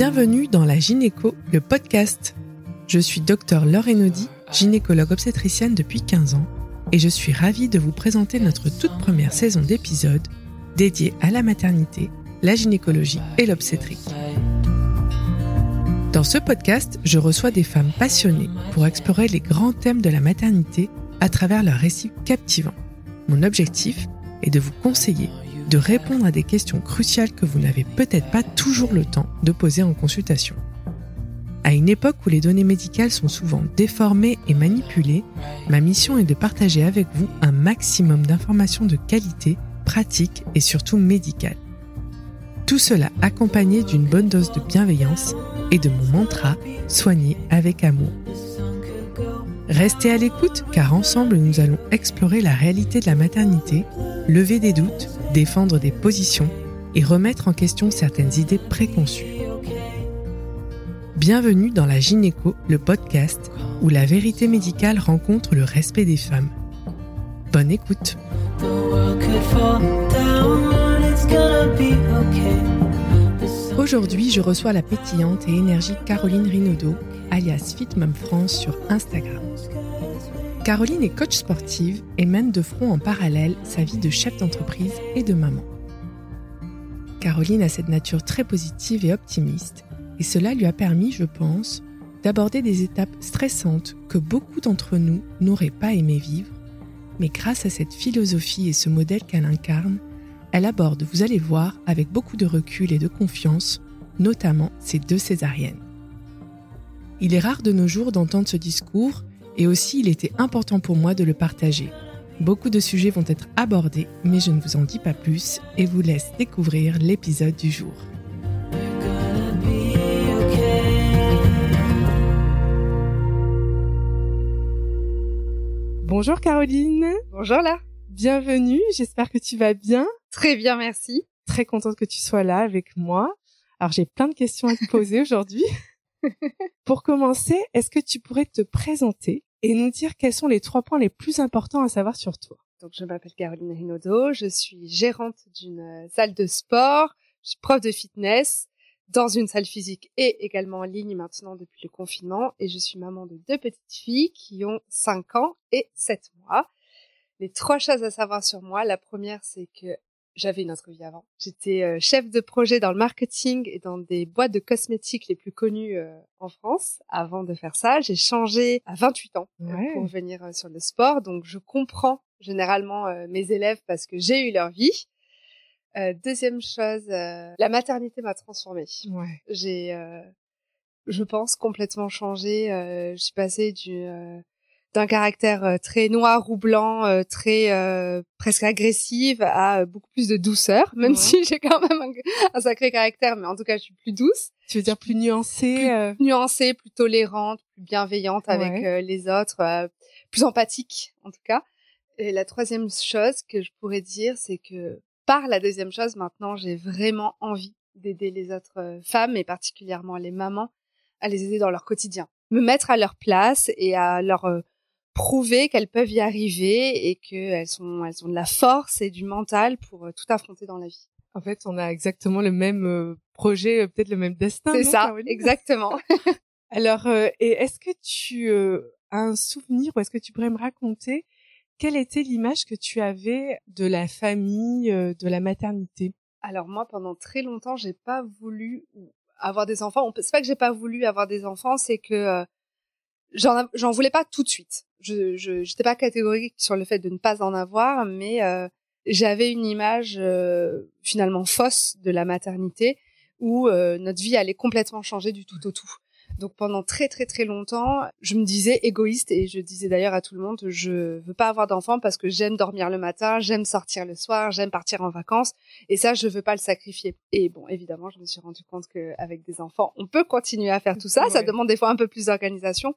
Bienvenue dans la Gynéco, le podcast. Je suis docteur Laure Enodi, gynécologue obstétricienne depuis 15 ans, et je suis ravie de vous présenter notre toute première saison d'épisodes dédiée à la maternité, la gynécologie et l'obstétrique. Dans ce podcast, je reçois des femmes passionnées pour explorer les grands thèmes de la maternité à travers leurs récits captivants. Mon objectif est de vous conseiller de répondre à des questions cruciales que vous n'avez peut-être pas toujours le temps de poser en consultation. À une époque où les données médicales sont souvent déformées et manipulées, ma mission est de partager avec vous un maximum d'informations de qualité, pratiques et surtout médicales. Tout cela accompagné d'une bonne dose de bienveillance et de mon mantra soigner avec amour. Restez à l'écoute car ensemble nous allons explorer la réalité de la maternité, lever des doutes, défendre des positions et remettre en question certaines idées préconçues. Bienvenue dans la Gynéco, le podcast où la vérité médicale rencontre le respect des femmes. Bonne écoute. Aujourd'hui, je reçois la pétillante et énergique Caroline Rinaudot, alias Fitmum France sur Instagram. Caroline est coach sportive et mène de front en parallèle sa vie de chef d'entreprise et de maman. Caroline a cette nature très positive et optimiste, et cela lui a permis, je pense, d'aborder des étapes stressantes que beaucoup d'entre nous n'auraient pas aimé vivre, mais grâce à cette philosophie et ce modèle qu'elle incarne, elle aborde, vous allez voir, avec beaucoup de recul et de confiance, notamment ces deux césariennes. Il est rare de nos jours d'entendre ce discours, et aussi il était important pour moi de le partager. Beaucoup de sujets vont être abordés, mais je ne vous en dis pas plus et vous laisse découvrir l'épisode du jour. Bonjour Caroline. Bonjour là. Bienvenue, j'espère que tu vas bien. Très bien, merci. Très contente que tu sois là avec moi. Alors j'ai plein de questions à te poser aujourd'hui. Pour commencer, est-ce que tu pourrais te présenter et nous dire quels sont les trois points les plus importants à savoir sur toi? Donc je m'appelle Caroline Rinaudot, je suis gérante d'une euh, salle de sport, je suis prof de fitness dans une salle physique et également en ligne maintenant depuis le confinement et je suis maman de deux petites filles qui ont 5 ans et 7 mois. Les trois choses à savoir sur moi, la première c'est que j'avais une autre vie avant. J'étais euh, chef de projet dans le marketing et dans des boîtes de cosmétiques les plus connues euh, en France. Avant de faire ça, j'ai changé à 28 ans euh, pour venir sur le sport. Donc, je comprends généralement mes élèves parce que j'ai eu leur vie. deuxième chose, la maternité m'a transformée. Ouais. J'ai, je pense, complètement changé. je suis passée du d'un caractère euh, très noir ou blanc, euh, très euh, presque agressive, à beaucoup plus de douceur, même si j'ai quand même un, sacré caractère, mais en tout cas je suis plus douce. Tu veux dire plus nuancée, plus nuancée, plus tolérante, plus bienveillante avec les autres, plus empathique en tout cas. Et la troisième chose que je pourrais dire, c'est que par la deuxième chose, maintenant j'ai vraiment envie d'aider les autres femmes et particulièrement les mamans à les aider dans leur quotidien, me mettre à leur place et à leur prouver qu'elles peuvent y arriver et qu'elles sont, elles ont de la force et du mental pour euh, tout affronter dans la vie. En fait, on a exactement le même euh, projet, euh, peut-être le même destin. C'est ça, exactement. Alors, et est-ce que tu as un souvenir ou est-ce que tu pourrais me raconter quelle était l'image que tu avais de la famille, de la maternité? Alors moi, pendant très longtemps, j'ai pas voulu avoir des enfants. C'est pas que j'ai pas voulu avoir des enfants, c'est que j'en voulais pas tout de suite. Je j'étais pas catégorique sur le fait de ne pas en avoir, mais euh, j'avais une image euh, finalement fausse de la maternité où euh, notre vie allait complètement changer du tout au tout. Donc pendant très très très longtemps, je me disais égoïste et je disais d'ailleurs à tout le monde, je veux pas avoir d'enfants parce que j'aime dormir le matin, j'aime sortir le soir, j'aime partir en vacances et ça je veux pas le sacrifier. Et bon, évidemment, je me suis rendu compte qu'avec des enfants, on peut continuer à faire tout ça. Ça demande des fois un peu plus d'organisation,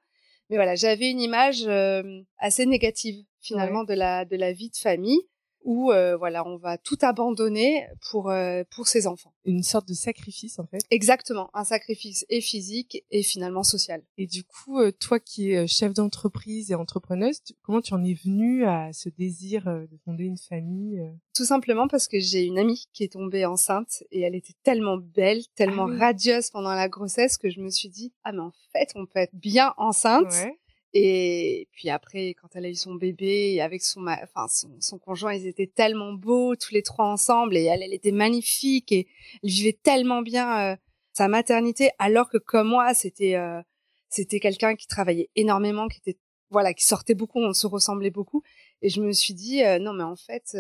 mais voilà, j'avais une image euh, assez négative finalement de la de la vie de famille où euh, voilà, on va tout abandonner pour euh, pour ses enfants. Une sorte de sacrifice en fait. Exactement, un sacrifice et physique et finalement social. Et du coup, euh, toi qui es chef d'entreprise et entrepreneuse, comment tu en es venue à ce désir de fonder une famille Tout simplement parce que j'ai une amie qui est tombée enceinte et elle était tellement belle, tellement ah radieuse pendant la grossesse que je me suis dit ah mais en fait on peut être bien enceinte. Ouais et puis après, quand elle a eu son bébé, avec son, enfin son, son, conjoint, ils étaient tellement beaux tous les trois ensemble, et elle, elle était magnifique et elle vivait tellement bien euh, sa maternité, alors que comme moi, c'était euh, c'était quelqu'un qui travaillait énormément, qui était voilà, qui sortait beaucoup, on se ressemblait beaucoup, et je me suis dit euh, non mais en fait,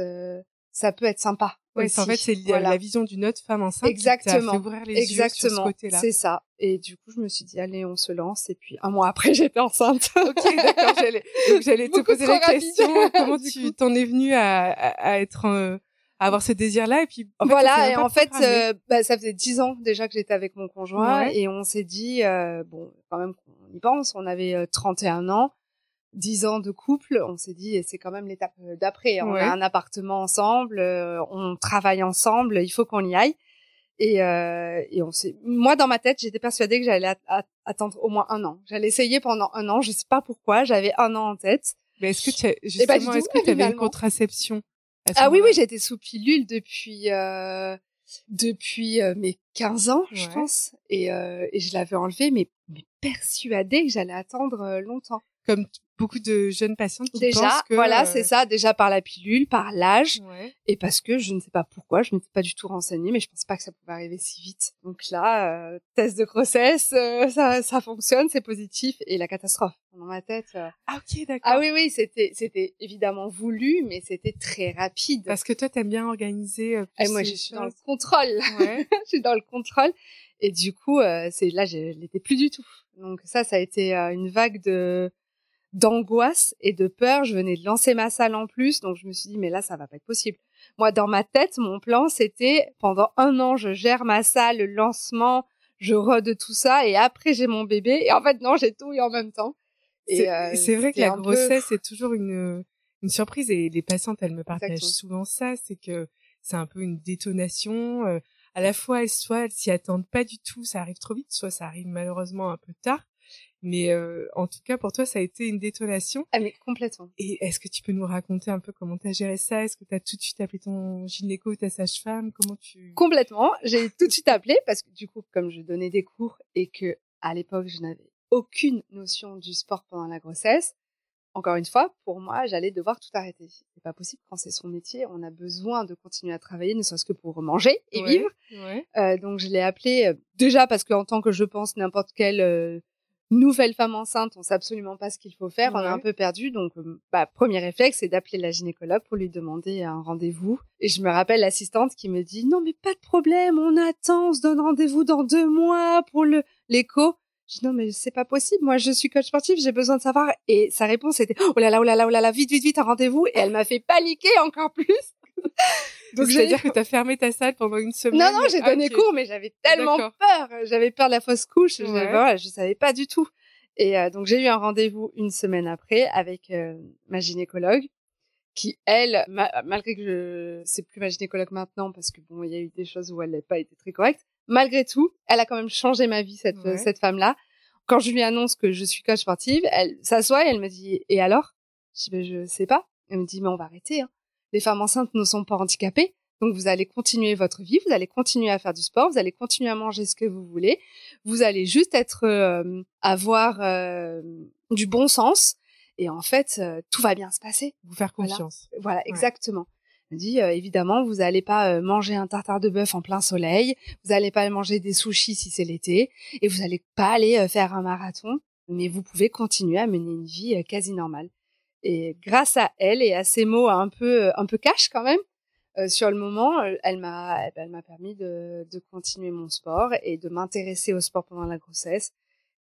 ça peut être sympa. Oui, en fait, c'est la vision d'une autre femme enceinte Exactement. qui fait ouvrir les Exactement. yeux sur ce côté-là. C'est ça. Et du coup, je me suis dit, allez, on se lance. Et puis, un mois après, j'étais enceinte. ok, d'accord. J'allais, te poser la question. Comment tu t'en es venue à, à, être, euh, à avoir ce désir-là? Et puis, en fait, voilà. Et en fait, euh, bah, ça faisait dix ans déjà que j'étais avec mon conjoint. Et on s'est dit, euh, bon, quand même, on y pense. On avait 31 ans dix ans de couple, on s'est dit c'est quand même l'étape euh, d'après. On a un appartement ensemble, euh, on travaille ensemble, il faut qu'on y aille. Et, euh, et on s'est. Moi, dans ma tête, j'étais persuadée que j'allais attendre au moins un an. J'allais essayer pendant un an. Je sais pas pourquoi. J'avais un an en tête. Mais est-ce que tu as, justement, est-ce que tu avais une contraception Ah oui, oui, j'étais sous pilule depuis euh, depuis euh, mes 15 ans, je pense, et, euh, et je l'avais enlevée, mais, mais persuadée que j'allais attendre longtemps. Comme beaucoup de jeunes patientes qui déjà, pensent que voilà, c'est ça, déjà par la pilule, par l'âge, et parce que je ne sais pas pourquoi, je m'étais pas du tout renseignée, mais je pensais pas que ça pouvait arriver si vite. Donc là, euh, test de grossesse, euh, ça, ça fonctionne, c'est positif, et la catastrophe dans ma tête. Euh. Ah ok, d'accord. Ah oui, oui, c'était, c'était évidemment voulu, mais c'était très rapide. Parce que toi, t'aimes bien organiser. et eh, moi, je suis dans le contrôle. Ouais. je suis dans le contrôle, et du coup, c'est là, je l'étais plus du tout. Donc ça, ça a été une vague de d'angoisse et de peur. Je venais de lancer ma salle en plus, donc je me suis dit mais là ça va pas être possible. Moi dans ma tête, mon plan c'était pendant un an je gère ma salle, le lancement, je rode tout ça et après j'ai mon bébé et en fait non j'ai tout eu en même temps. C'est euh, vrai que la grossesse c'est toujours une une surprise et les patientes elles me partagent souvent ça, c'est que c'est un peu une détonation. Euh, à la fois, soit elles s'y attendent pas du tout, ça arrive trop vite, soit ça arrive malheureusement un peu tard. Mais euh, en tout cas, pour toi, ça a été une détonation. Ah mais complètement. Et est-ce que tu peux nous raconter un peu comment tu as géré ça? Est-ce que tu as tout de suite appelé ton gynéco ou ta sage-femme? Comment tu Complètement. J'ai tout de suite appelé parce que du coup, comme je donnais des cours et que à l'époque, je n'avais aucune notion du sport pendant la grossesse. Encore une fois, pour moi, j'allais devoir tout arrêter. C'est pas possible quand c'est son métier. On a besoin de continuer à travailler, ne serait-ce que pour manger et vivre. Ouais. Euh, donc je l'ai appelé euh, déjà parce qu'en tant que je pense n'importe quel euh, nouvelle femme enceinte, on sait absolument pas ce qu'il faut faire, on est un peu perdu. Donc, euh, bah, premier réflexe, c'est d'appeler la gynécologue pour lui demander un rendez-vous. Et je me rappelle l'assistante qui me dit non mais pas de problème, on attend, on se donne rendez-vous dans deux mois pour le l'écho. Je dis non mais c'est pas possible, moi je suis coach sportif, j'ai besoin de savoir. Et sa réponse était oh là là oh là là oh là là vite vite vite un rendez-vous. Et elle m'a fait paniquer encore plus. Donc c'est-à-dire que tu as fermé ta salle pendant une semaine. Non non, j'ai donné cours, mais j'avais tellement peur, j'avais peur de la fausse couche, je, voilà, je savais pas du tout. Et euh, donc j'ai eu un rendez-vous une semaine après avec euh, ma gynécologue, qui elle, malgré que je, c'est plus ma gynécologue maintenant parce que bon, il y a eu des choses où elle n'a pas été très correcte. Malgré tout, elle a quand même changé ma vie cette cette femme-là. Quand je lui annonce que je suis coach sportive, elle s'assoit et elle me dit et alors Je dis ben, je sais pas. Elle me dit mais on va arrêter. Hein les femmes enceintes ne sont pas handicapées. Donc vous allez continuer votre vie, vous allez continuer à faire du sport, vous allez continuer à manger ce que vous voulez. Vous allez juste être euh, avoir euh, du bon sens et en fait euh, tout va bien se passer. Vous faire confiance. Voilà, exactement. Elle dit évidemment vous n'allez pas manger un tartare de bœuf en plein soleil, vous n'allez pas manger des sushis si c'est l'été et vous n'allez pas aller faire un marathon, mais vous pouvez continuer à mener une vie quasi normale. Et grâce à elle et à ses mots un peu un peu cash quand même, euh, sur le moment, euh, elle m'a elle m'a permis de, de continuer mon sport et de m'intéresser au sport pendant la grossesse.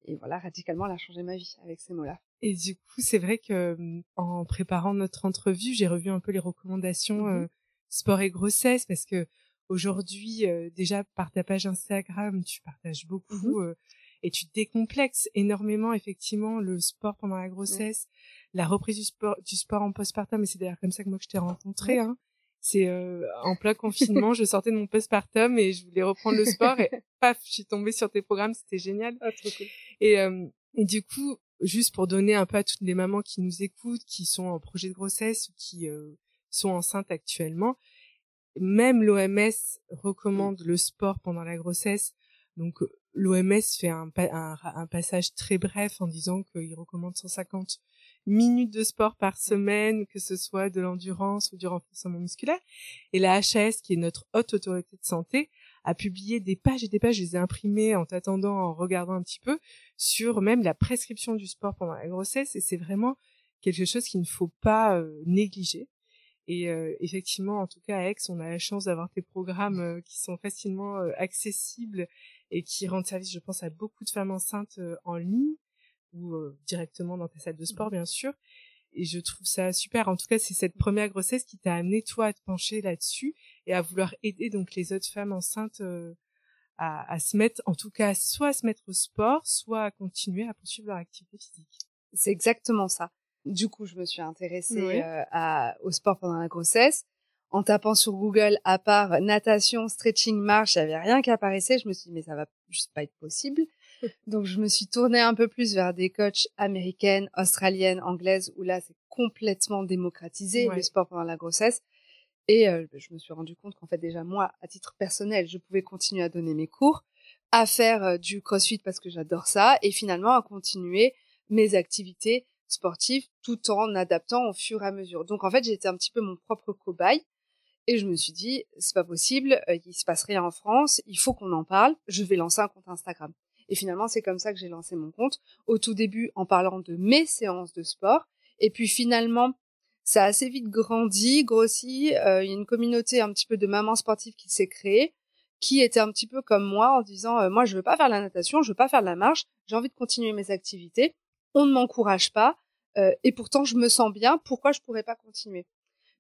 Et voilà, radicalement, elle a changé ma vie avec ces mots-là. Et du coup, c'est vrai que en préparant notre entrevue, j'ai revu un peu les recommandations mmh euh, sport et grossesse parce que aujourd'hui, déjà par ta page Instagram, tu partages beaucoup mmh et tu décomplexes énormément effectivement le sport pendant la grossesse, la reprise du sport, du sport en postpartum. Et c'est d'ailleurs comme ça que moi que je t'ai rencontré. Hein. C'est euh, en plein confinement, je sortais de mon postpartum et je voulais reprendre le sport et paf, je suis tombée sur tes programmes, c'était génial. Ah, trop cool. Et, euh, et du coup, juste pour donner un peu à toutes les mamans qui nous écoutent, qui sont en projet de grossesse ou qui euh, sont enceintes actuellement, même l'OMS recommande le sport pendant la grossesse. Donc l'OMS fait un, un, un, passage très bref en disant qu'il recommande 150 minutes de sport par semaine, que ce soit de l'endurance ou du renforcement musculaire. Et la HAS, qui est notre haute autorité de santé, a publié des pages et des pages, je les ai imprimées en t'attendant, en regardant un petit peu, sur même la prescription du sport pendant la grossesse. Et c'est vraiment quelque chose qu'il ne faut pas euh, négliger. Et euh, effectivement, en tout cas à Aix, on a la chance d'avoir des programmes euh, qui sont facilement accessibles et qui rendent service, je pense, à beaucoup de femmes enceintes en ligne ou directement dans ta salle de sport, bien sûr. Et je trouve ça super. En tout cas, c'est cette première grossesse qui t'a amené toi à te pencher là-dessus et à vouloir aider donc les autres femmes enceintes à, à, se mettre, en tout cas, soit à se mettre au sport, soit à continuer à poursuivre leur activité physique. C'est exactement ça. Du coup, je me suis intéressée à, au sport pendant la grossesse. En tapant sur Google, à part natation, stretching, marche, il n'y avait rien qui apparaissait. Je me suis dit, mais ça va juste pas être possible. Donc, je me suis tournée un peu plus vers des coachs américaines, australiennes, anglaises, où là, c'est complètement démocratisé, le sport pendant la grossesse. Et euh, je me suis rendu compte qu'en fait, déjà, moi, à titre personnel, je pouvais continuer à donner mes cours, à faire euh, du crossfit parce que j'adore ça, et finalement à continuer mes activités sportives tout en adaptant au fur et à mesure. Donc, en fait, j'étais un petit peu mon propre cobaye. Et je me suis dit, c'est pas possible, euh, il se passe rien en France, il faut qu'on en parle, je vais lancer un compte Instagram. Et finalement, c'est comme ça que j'ai lancé mon compte. Au tout début, en parlant de mes séances de sport. Et puis finalement, ça a assez vite grandi, grossi. Euh, il y a une communauté un petit peu de mamans sportives qui s'est créée, qui était un petit peu comme moi en disant, euh, moi, je veux pas faire la natation, je veux pas faire de la marche, j'ai envie de continuer mes activités. On ne m'encourage pas. Euh, et pourtant, je me sens bien. Pourquoi je pourrais pas continuer?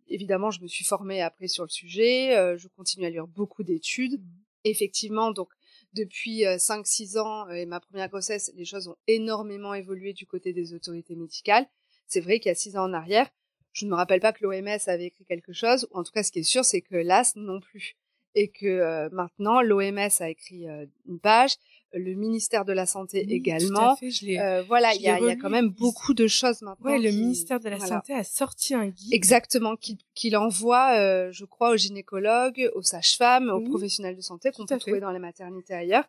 Évidemment, je me suis formée après sur le sujet. je continue à lire beaucoup d'études. Effectivement, donc depuis 5-6 ans et ma première grossesse, les choses ont énormément évolué du côté des autorités médicales. C'est vrai qu'il y a 6 ans en arrière, je ne me rappelle pas que l'OMS avait écrit quelque chose, ou en tout cas ce qui est sûr, c'est que l'AS non plus. Et que maintenant, l'OMS a écrit une page, le ministère de la Santé également. Tout à fait, euh, voilà, il y a, y a, quand même beaucoup de choses maintenant. Ouais, le ministère de la Santé a sorti un guide. Exactement, qu'il envoie, euh, je crois, aux gynécologues, aux sages-femmes, aux professionnels de santé qu'on peut trouver dans les maternités ailleurs.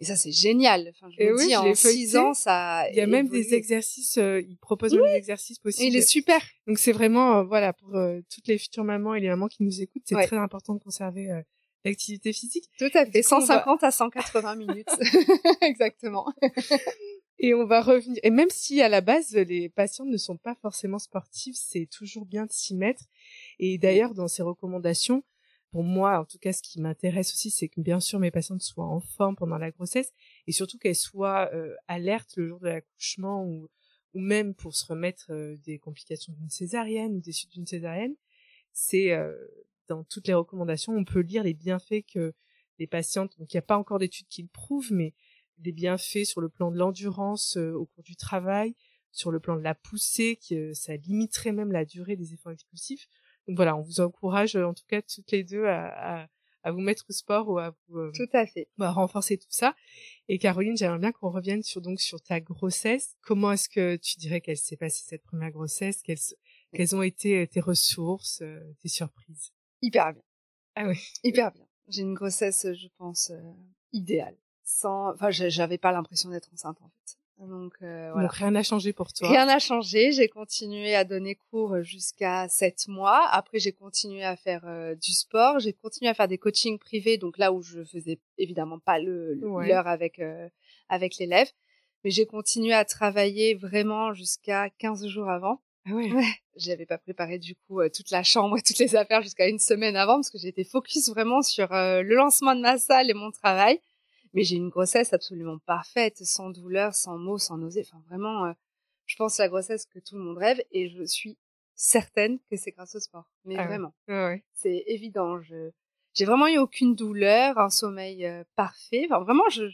Et ça, c'est génial. Enfin, je me dis, en six ans, ça. Il y a même des exercices. Euh, ils proposent même des exercices possibles. il est super. Donc c'est vraiment, euh, voilà, pour euh, toutes les futures mamans et les mamans qui nous écoutent, c'est très important de conserver l'activité physique. Tout à fait. 150 à 180 minutes. Exactement. Et on va revenir. Et même si à la base les patients ne sont pas forcément sportifs, c'est toujours bien de s'y mettre. Et d'ailleurs, dans ces recommandations, pour moi, en tout cas, ce qui m'intéresse aussi, c'est que bien sûr mes patientes soient en forme pendant la grossesse et surtout qu'elles soient euh, alertes le jour de l'accouchement ou, ou même pour se remettre euh, des complications d'une césarienne ou des suites d'une césarienne. C'est euh, dans toutes les recommandations, on peut lire les bienfaits que les patientes. Donc il n'y a pas encore d'études qui le prouvent, mais les bienfaits sur le plan de l'endurance au cours du travail, sur le plan de la poussée, que ça limiterait même la durée des efforts explosifs. Donc voilà, on vous encourage en tout cas toutes les deux à, à, à vous mettre au sport ou à vous euh, tout à fait à renforcer tout ça. Et Caroline, j'aimerais bien qu'on revienne sur donc sur ta grossesse. Comment est-ce que tu dirais qu'elle s'est passée cette première grossesse? Quelles, quelles ont été euh, tes ressources, euh, tes surprises? Hyper bien. Ah oui. Hyper bien. J'ai une grossesse, je pense, idéale. Sans, enfin, j'avais pas l'impression d'être enceinte en fait. Donc, euh, voilà. rien n'a changé pour toi. Rien n'a changé. J'ai continué à donner cours jusqu'à sept mois. Après, j'ai continué à faire euh, du sport. J'ai continué à faire des coachings privés, donc là où je faisais évidemment pas le l'heure avec euh, avec l'élève, mais j'ai continué à travailler vraiment jusqu'à 15 jours avant. Ah ouais. J'avais pas préparé du coup euh, toute la chambre et toutes les affaires jusqu'à une semaine avant parce que j'étais focus vraiment sur le lancement de ma salle et mon travail mais j'ai une grossesse absolument parfaite, sans douleur, sans maux, sans nausée. Enfin, vraiment, euh, je pense à la grossesse que tout le monde rêve et je suis certaine que c'est grâce au sport. Mais ah vraiment, ouais. c'est évident. Je j'ai vraiment eu aucune douleur, un sommeil euh, parfait. Enfin, vraiment, je,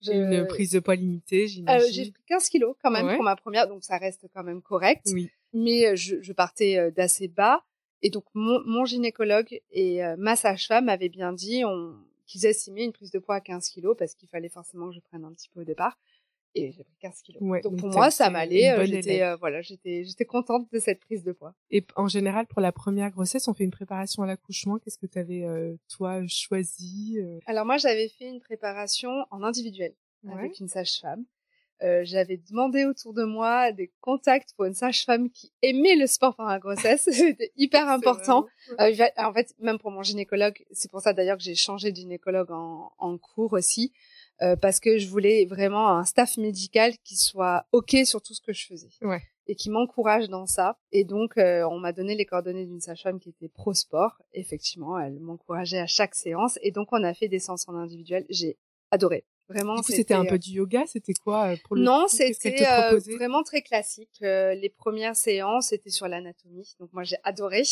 j'ai une prise de poids limitée, euh, j'imagine. j'ai pris 15 kilos quand même pour ma première, donc ça reste quand même correct. Oui. Mais je, je partais d'assez bas Et donc mon, gynécologue et ma sage-femme avaient bien dit qu'ils estimaient une prise de poids à 15 kilos parce qu'il fallait forcément que je prenne un petit peu au départ et j'ai pris 15 kilos. donc, pour moi, ça m'allait. J'étais euh, voilà, j'étais j'étais contente de cette prise de poids. Et en général, pour la première grossesse, on fait une préparation à l'accouchement. Qu'est-ce que tu avais euh, toi choisi Alors moi, j'avais fait une préparation en individuel avec une sage-femme. J'avais demandé autour de moi des contacts pour une sage-femme qui aimait le sport pendant la grossesse. C'était hyper important. en fait, même pour mon gynécologue, c'est pour ça d'ailleurs que j'ai changé de gynécologue en, en cours aussi. Euh, parce que je voulais vraiment un staff médical qui soit ok sur tout ce que je faisais ouais. et qui m'encourage dans ça. Et donc, euh, on m'a donné les coordonnées d'une sage-femme qui était pro sport. Effectivement, elle m'encourageait à chaque séance et donc on a fait des séances en individuel. J'ai adoré. Vraiment, c'était un peu euh, du yoga. C'était quoi pour le Non, c'était vraiment très classique. les premières séances étaient sur l'anatomie, donc moi j'ai adoré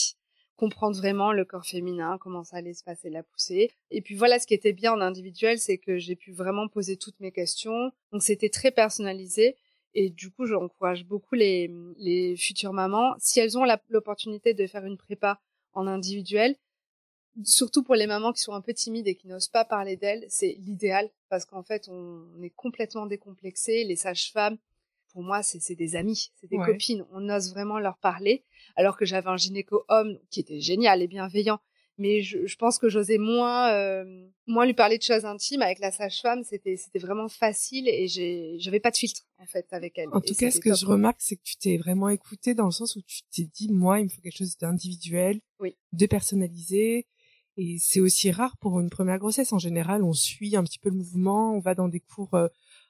comprendre vraiment le corps féminin, comment ça allait se passer la poussée. Et puis voilà, ce qui était bien en individuel, c'est que j'ai pu vraiment poser toutes mes questions. Donc c'était très personnalisé. Et du coup, j'encourage beaucoup les, les futures mamans, si elles ont l'opportunité de faire une prépa en individuel, surtout pour les mamans qui sont un peu timides et qui n'osent pas parler d'elles, c'est l'idéal parce qu'en fait, on est complètement décomplexé. Les sages-femmes, pour moi, c'est des amis, c'est des copines. On ose vraiment leur parler. Alors que j'avais un gynéco homme qui était génial et bienveillant. Mais je, pense que j'osais moins, euh, moins lui parler de choses intimes. Avec la sage-femme, c'était, c'était vraiment facile et j'avais pas de filtre, en fait, avec elle. En tout cas, ce que je remarque, c'est que tu t'es vraiment écouté dans le sens où tu t'es dit, moi, il me faut quelque chose d'individuel, oui. de personnalisé. Et c'est aussi rare pour une première grossesse. En général, on suit un petit peu le mouvement, on va dans des cours euh,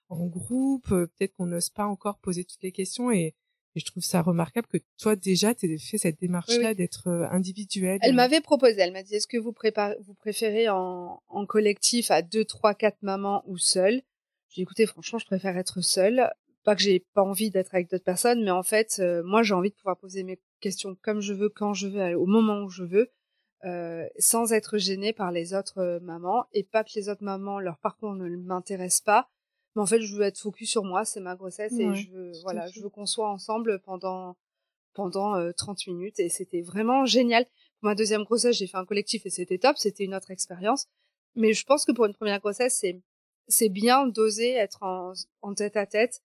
en groupe, euh, peut-être qu'on n'ose pas encore poser toutes les questions et, je trouve ça remarquable que toi déjà tu fait cette démarche-là d'être euh, individuelle. Elle m'avait proposé, elle m'a dit est-ce que vous, vous préférez en, en collectif à deux, trois, quatre mamans ou seule? J'ai écouté franchement je préfère être seule. Pas que j'ai pas envie d'être avec d'autres personnes, mais en fait euh, moi j'ai envie de pouvoir poser mes questions comme je veux, quand je veux, au moment où je veux. Euh, sans être gênée par les autres mamans et pas que les autres mamans leur parcours ne m'intéresse pas mais en fait, je veux être focus sur moi, c'est ma grossesse et je veux, voilà, je veux qu'on soit ensemble pendant pendant 30 minutes et c'était vraiment génial. Pour ma deuxième grossesse, j'ai fait un collectif et c'était top, c'était une autre expérience. Mais je pense que pour une première grossesse, c'est c'est bien d'oser être en, en tête à tête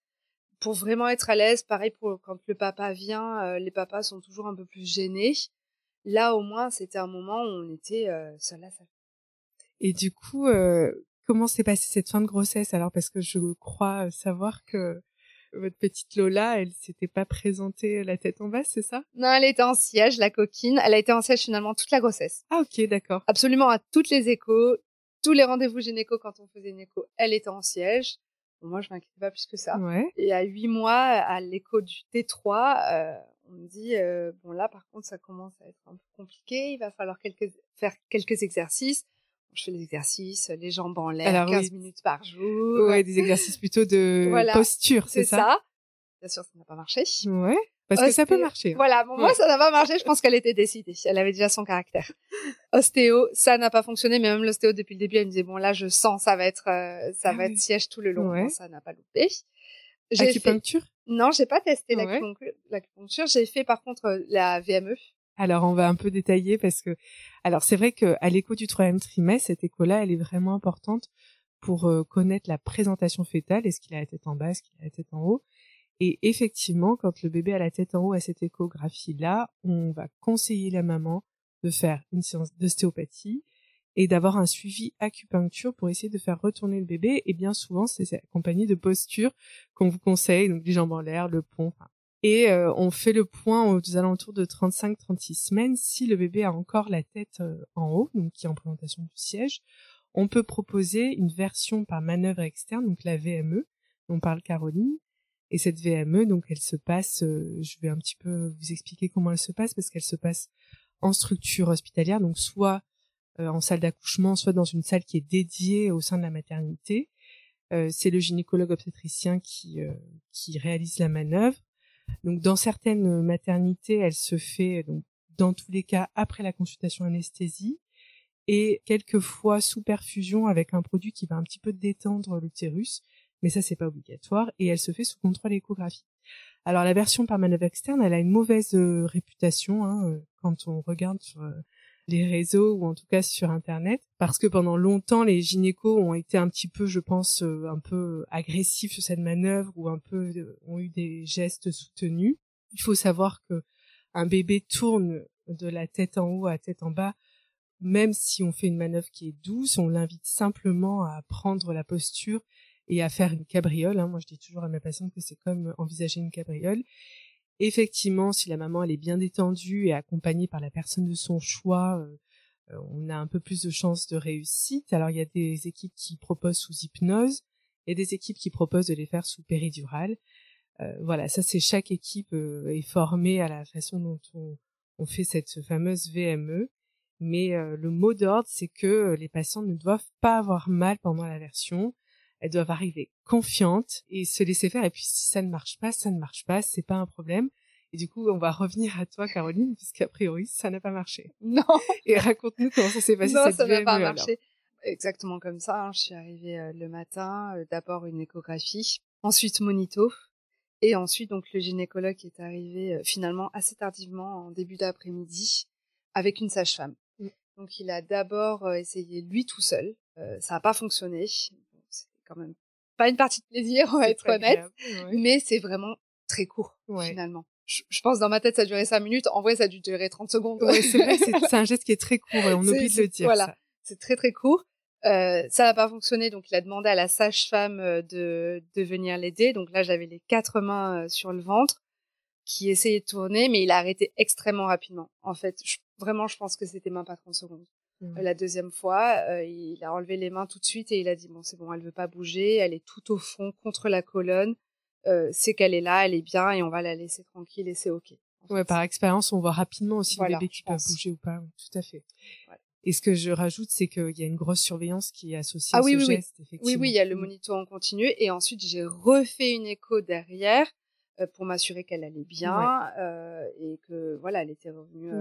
pour vraiment être à l'aise. Pareil pour quand le papa vient, les papas sont toujours un peu plus gênés. Là, au moins, c'était un moment où on était euh, seul à seul. Et du coup, euh, Comment s'est passée cette fin de grossesse? Alors Parce que je crois savoir que votre petite Lola, elle s'était pas présentée la tête en bas, c'est ça? Non, elle était en siège, la coquine. Elle a été en siège finalement toute la grossesse. Ah ok, d'accord. Absolument à toutes les échos, tous les rendez-vous gynéco quand on faisait une écho, elle était en siège. moi, je m'inquiétais pas plus que ça. Ouais. Et à huit mois, à l'écho du T3, euh, on me dit euh, bon là, par contre, ça commence à être un peu compliqué. Il va falloir quelques, faire quelques exercices je fais des exercices, les jambes en l'air, 15 minutes par jour. Ouais, des exercices plutôt de posture, c'est ça, ça Bien sûr, ça n'a pas marché. Ouais. Parce que ça peut marcher. Hein. Voilà, bon, moi ça n'a pas marché, je pense qu'elle était décidée, elle avait déjà son caractère. Ostéo, ça n'a pas fonctionné, mais même l'ostéo depuis le début, elle me disait bon là je sens ça va être euh, ça ah va être siège tout le long, ça n'a pas loupé. Acupuncture fait... Non, j'ai pas testé l'acupuncture, j'ai fait par contre euh, la VME, alors on va un peu détailler parce que alors c'est vrai que à l'écho du troisième trimestre, cette écho-là, elle est vraiment importante pour euh, connaître la présentation fétale, est-ce qu'il a la tête en bas, est-ce qu'il a la tête en haut? Et effectivement, quand le bébé a la tête en haut à cette échographie-là, on va conseiller la maman de faire une séance d'ostéopathie et d'avoir un suivi acupuncture pour essayer de faire retourner le bébé. Et bien souvent, c'est accompagné de postures qu'on vous conseille, donc les jambes en l'air, le pont, et euh, on fait le point aux alentours de 35-36 semaines. Si le bébé a encore la tête euh, en haut, donc qui est en présentation du siège, on peut proposer une version par manœuvre externe, donc la VME, dont parle Caroline. Et cette VME, donc elle se passe, euh, je vais un petit peu vous expliquer comment elle se passe, parce qu'elle se passe en structure hospitalière, donc soit en salle d'accouchement, soit dans une salle qui est dédiée au sein de la maternité. c'est le gynécologue obstétricien qui, qui réalise la manœuvre. Donc dans certaines maternités, elle se fait donc dans tous les cas après la consultation anesthésie et quelquefois sous perfusion avec un produit qui va un petit peu détendre l'utérus, mais ça c'est pas obligatoire et elle se fait sous contrôle échographie. Alors la version par manœuvre externe, elle a une mauvaise réputation hein, quand on regarde sur les réseaux ou en tout cas sur internet parce que pendant longtemps les gynécos ont été un petit peu je pense euh, un peu agressifs sur cette manœuvre ou un peu euh, ont eu des gestes soutenus. Il faut savoir que un bébé tourne de la tête en haut à tête en bas même si on fait une manœuvre qui est douce, on l'invite simplement à prendre la posture et à faire une cabriole. Hein. Moi, je dis toujours à mes patients que c'est comme envisager une cabriole. Effectivement, si la maman elle est bien détendue et accompagnée par la personne de son choix, euh, euh, on a un peu plus de chances de réussite. Alors il y a des équipes qui proposent sous hypnose et des équipes qui proposent de les faire sous péridurale. Euh, voilà, ça c'est chaque équipe est formée à la façon dont on, on fait cette fameuse VME. Mais le mot d'ordre, c'est que les patients ne doivent pas avoir mal pendant la version elles doivent arriver confiantes et se laisser faire. Et puis si ça ne marche pas, ça ne marche pas, c'est pas un problème. Et du coup, on va revenir à toi, Caroline, puisqu'a priori, ça n'a pas marché. Non. Et raconte-nous comment ça s'est passé. Non, cette ça n'a pas marché. Exactement comme ça. Hein. Je suis arrivée euh, le matin, euh, d'abord une échographie, ensuite monito, et ensuite donc le gynécologue est arrivé euh, finalement assez tardivement en début d'après-midi avec une sage-femme. Mm. Donc il a d'abord essayé lui tout seul. ça n'a pas fonctionné quand même pas une partie de plaisir, on va être honnête, mais c'est vraiment très court finalement. Je, pense dans ma tête ça a duré 5 minutes, en vrai ça a dû durer 30 secondes. c'est vrai, c'est un geste qui est très court et on oublie de le dire. Voilà, c'est très très court. Euh, ça n'a pas fonctionné, donc il a demandé à la sage-femme euh, de, de venir l'aider. Donc là, j'avais les quatre mains euh, sur le ventre qui essayaient de tourner, mais il a arrêté extrêmement rapidement. En fait, vraiment, je pense que c'était même pas 30 secondes. Mmh. La deuxième fois, euh, il a enlevé les mains tout de suite et il a dit bon c'est bon, elle veut pas bouger, elle est tout au fond contre la colonne, euh, c'est qu'elle est là, elle est bien et on va la laisser tranquille et c'est ok. Ouais, par expérience, on voit rapidement aussi les bébés qui peuvent bouger ou pas. tout à fait. Et ce que je rajoute, c'est qu'il y a une grosse surveillance qui est associée ah, à oui, ce oui, geste. Oui. oui, oui, il y a le mmh. monito en continu et ensuite j'ai refait une écho derrière euh, pour m'assurer qu'elle allait bien euh, et que voilà, elle était revenue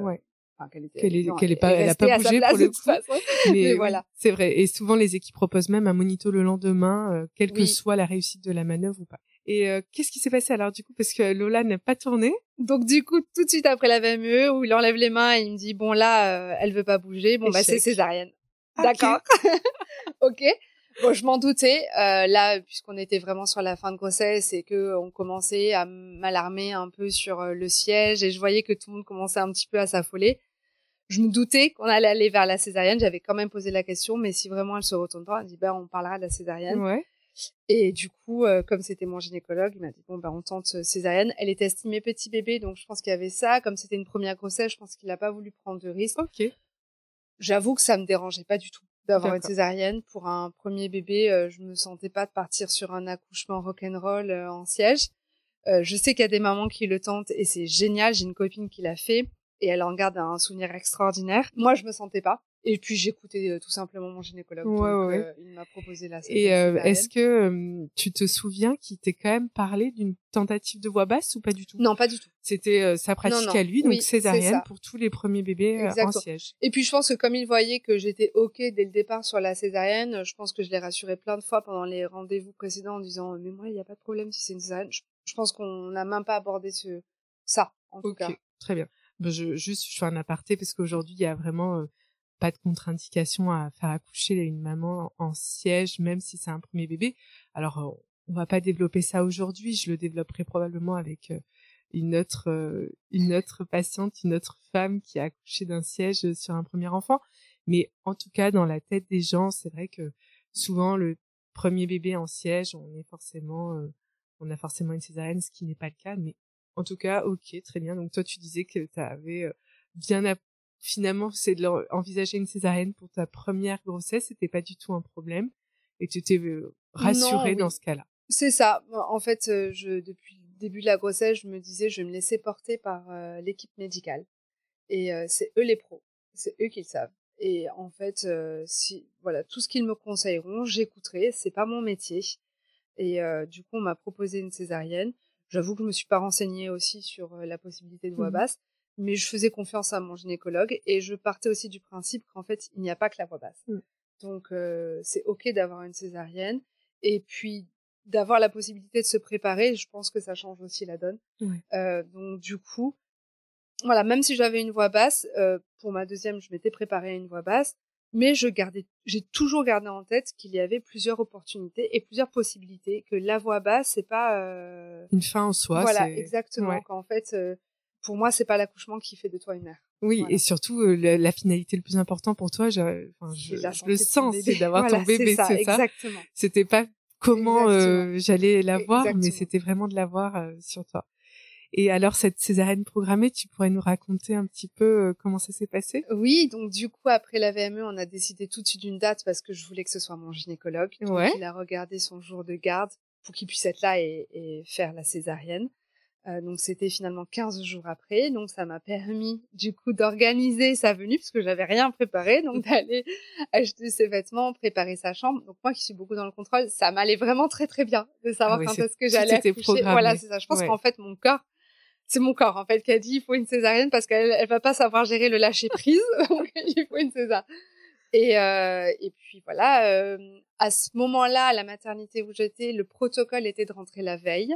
euh, qu'elle qu'elle pas, elle a pas bougé pour le coup. Mais, voilà. C'est vrai. Et souvent, les équipes proposent même un monito le lendemain, euh, quelle que soit la réussite de la manœuvre ou pas. Et euh, qu'est-ce qui s'est passé alors du coup? Parce que Lola n'a pas tourné Donc du coup tout de suite après la VME où il enlève les mains et il me dit bon là euh, elle veut pas bouger bon bah c'est césarienne. D'accord. ok. Bon, je m'en doutais. Euh, là, puisqu'on était vraiment sur la fin de grossesse et que on commençait à m'alarmer un peu sur le siège et je voyais que tout le monde commençait un petit peu à s'affoler je me doutais qu'on allait aller vers la césarienne. J'avais quand même posé la question, mais si vraiment elle se retourne pas, elle dit ben on parlera de la césarienne. Ouais. Et du coup, euh, comme c'était mon gynécologue, il m'a dit bon ben on tente euh, césarienne. Elle était estimée petit bébé, donc je pense qu'il y avait ça. Comme c'était une première grossesse, je pense qu'il n'a pas voulu prendre de risque. Ok. J'avoue que ça me dérangeait pas du tout d'avoir une césarienne pour un premier bébé. Euh, je me sentais pas de partir sur un accouchement rock'n'roll euh, en siège. je sais qu'il y a des mamans qui le tentent et c'est génial. J'ai une copine qui l'a fait et elle en garde un souvenir extraordinaire. Moi, je me sentais pas. Et puis j'écoutais euh, tout simplement mon gynécologue. Ouais, donc, ouais. Euh, il m'a proposé la Et euh, est-ce que tu te souviens qu'il t'ait quand même parlé d'une tentative de voix basse ou pas du tout? Non, pas du tout. C'était sa pratique à lui, donc césarienne pour tous les premiers bébés en siège. Et puis je pense que comme il voyait que j'étais ok dès le départ sur la césarienne, je pense que je l'ai rassuré plein de fois pendant les rendez-vous précédents en disant mais moi il n'y a pas de problème si c'est une césarienne. Je, pense qu'on n'a même pas abordé ce ça en tout cas. Très bien. Bah, je, juste, je fais un aparté parce qu'aujourd'hui, il y a vraiment euh, pas de contre-indication à faire accoucher une maman en siège, même si c'est un premier bébé. Alors, euh, on va pas développer ça aujourd'hui. Je le développerai probablement avec euh, une autre, une autre patiente, une autre femme qui a accouché d'un siège sur un premier enfant. Mais en tout cas, dans la tête des gens, c'est vrai que souvent le premier bébé en siège, on est forcément, on a forcément une césarienne, ce qui n'est pas le cas. Mais en tout cas, ok, très bien. Donc toi, tu disais que tu avais euh, bien finalement, c'est de envisager une césarienne pour ta première grossesse, c'était pas du tout un problème, et tu t'es euh, rassurée dans ce cas-là. C'est ça. En fait, euh, je depuis le début de la grossesse, je me disais, je vais me laisser porter par l'équipe médicale, et c'est eux les pros, c'est eux qui le savent. Et en fait, si voilà, tout ce qu'ils me conseilleront, j'écouterai. C'est pas mon métier. Et du coup, on m'a proposé une césarienne. J'avoue que je me suis pas renseignée aussi sur la possibilité de voix mmh basse, mais je faisais confiance à mon gynécologue et je partais aussi du principe qu'en fait, il n'y a pas que la voix basse. Mmh. Donc, c'est ok d'avoir une césarienne. Et puis, d'avoir la possibilité de se préparer, je pense que ça change aussi la donne. Euh, donc du coup, voilà, même si j'avais une voix basse, euh, pour ma deuxième, je m'étais préparée à une voix basse, mais je gardais, j'ai toujours gardé en tête qu'il y avait plusieurs opportunités et plusieurs possibilités, que la voix basse c'est pas euh, une fin en soi. Voilà, exactement. ouais. Qu'en fait, euh, pour moi, c'est pas l'accouchement qui fait de toi une mère. Oui, Voilà. et surtout euh, la, la finalité le plus important pour toi, je, enfin, je, le sens, c'est d'avoir Voilà, ton bébé, c'est ça, exactement. C'était pas comment euh, j'allais l'avoir, mais c'était vraiment de l'avoir euh, sur toi. Et alors cette césarienne programmée, tu pourrais nous raconter un petit peu euh, comment ça s'est passé? Oui, donc du coup, après la VME, on a décidé tout de suite d'une date parce que je voulais que ce soit mon gynécologue. Donc, Ouais. il a regardé son jour de garde pour qu'il puisse être là et, et faire la césarienne. Euh, donc c'était finalement 15 jours après. Donc ça m'a permis du coup d'organiser sa venue parce que j'avais rien préparé. Donc d'aller acheter ses vêtements, préparer sa chambre. Donc moi qui suis beaucoup dans le contrôle, ça m'allait vraiment très très bien de savoir Ah oui, quand est-ce que j'allais accoucher. programmé. Voilà, c'est ça. Je pense Ouais. qu'en fait mon corps c'est mon corps en fait qui a dit il faut une césarienne parce qu'elle elle va pas savoir gérer le lâcher prise donc il faut une césar. Et euh, et puis voilà euh, à ce moment-là à la maternité où j'étais le protocole était de rentrer la veille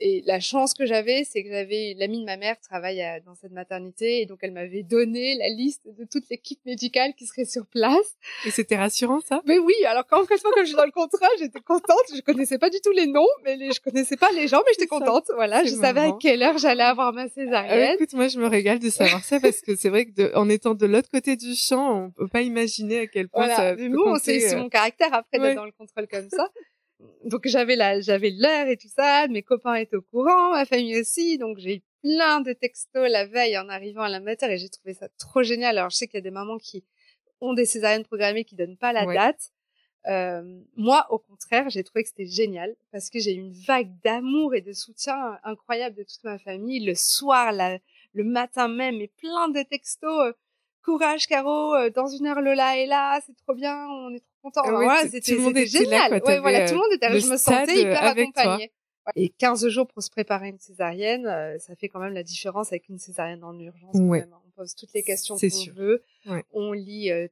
et la chance que j'avais c'est que j'avais l'amie de ma mère travaille à- dans cette maternité et donc elle m'avait donné la liste de toute l'équipe médicale qui serait sur place Et c'était rassurant ça? Mais oui, alors quand concrètement, quand je suis dans le contrat, j'étais contente. Je connaissais pas du tout les noms, mais les, je connaissais pas les gens, mais j'étais contente. Voilà, je savais à quelle heure j'allais avoir ma césarienne. Écoute, moi je me régale de savoir ça parce que c'est vrai que de, en étant de l'autre côté du champ, on peut pas imaginer à quel point Voilà, ça mais compter, c'est c'est euh, mon caractère après ouais. d'être dans le contrôle comme ça. Donc j'avais la, j'avais l'heure et tout ça. Mes copains étaient au courant, ma famille aussi. Donc j'ai eu plein de textos la veille en arrivant à la mater et j'ai trouvé ça trop génial. Alors je sais qu'il y a des mamans qui ont des césariennes programmées qui donnent pas la Ouais. date. Euh, moi, au contraire, j'ai trouvé que c'était génial parce que j'ai eu une vague d'amour et de soutien incroyable de toute ma famille. Le soir, la- le matin même, et plein de textos. euh, Courage, Caro. euh, Dans une heure, Lola est là. C'est trop bien. On est trop contents. Ah Enfin, ouais, voilà, c'était là, génial. quoi. ouais, T'avais, voilà, euh, tout le monde était là. le Je me sentais hyper euh, toi. accompagnée. Et 15 jours pour se préparer à une césarienne, euh, ça fait quand même la différence avec une césarienne en urgence. quand Ouais. même. hein. On pose toutes les questions qu'on veut. Ouais. On lit euh,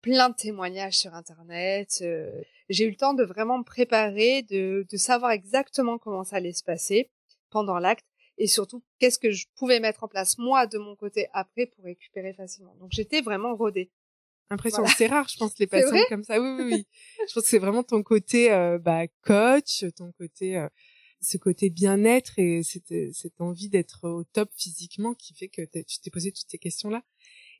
plein de témoignages sur Internet. euh, J'ai eu le temps de vraiment me préparer, de, de savoir exactement comment ça allait se passer pendant l'acte et surtout qu'est-ce que je pouvais mettre en place moi de mon côté après pour récupérer facilement. Donc j'étais vraiment rodée. Impressionnant. Voilà. C'est rare, je pense, les patients comme ça. Oui, oui, oui. je pense que c'est vraiment ton côté euh, bah, coach, ton côté, euh, ce côté bien-être et cette, cette envie d'être au top physiquement qui fait que tu t'es posé toutes ces questions-là.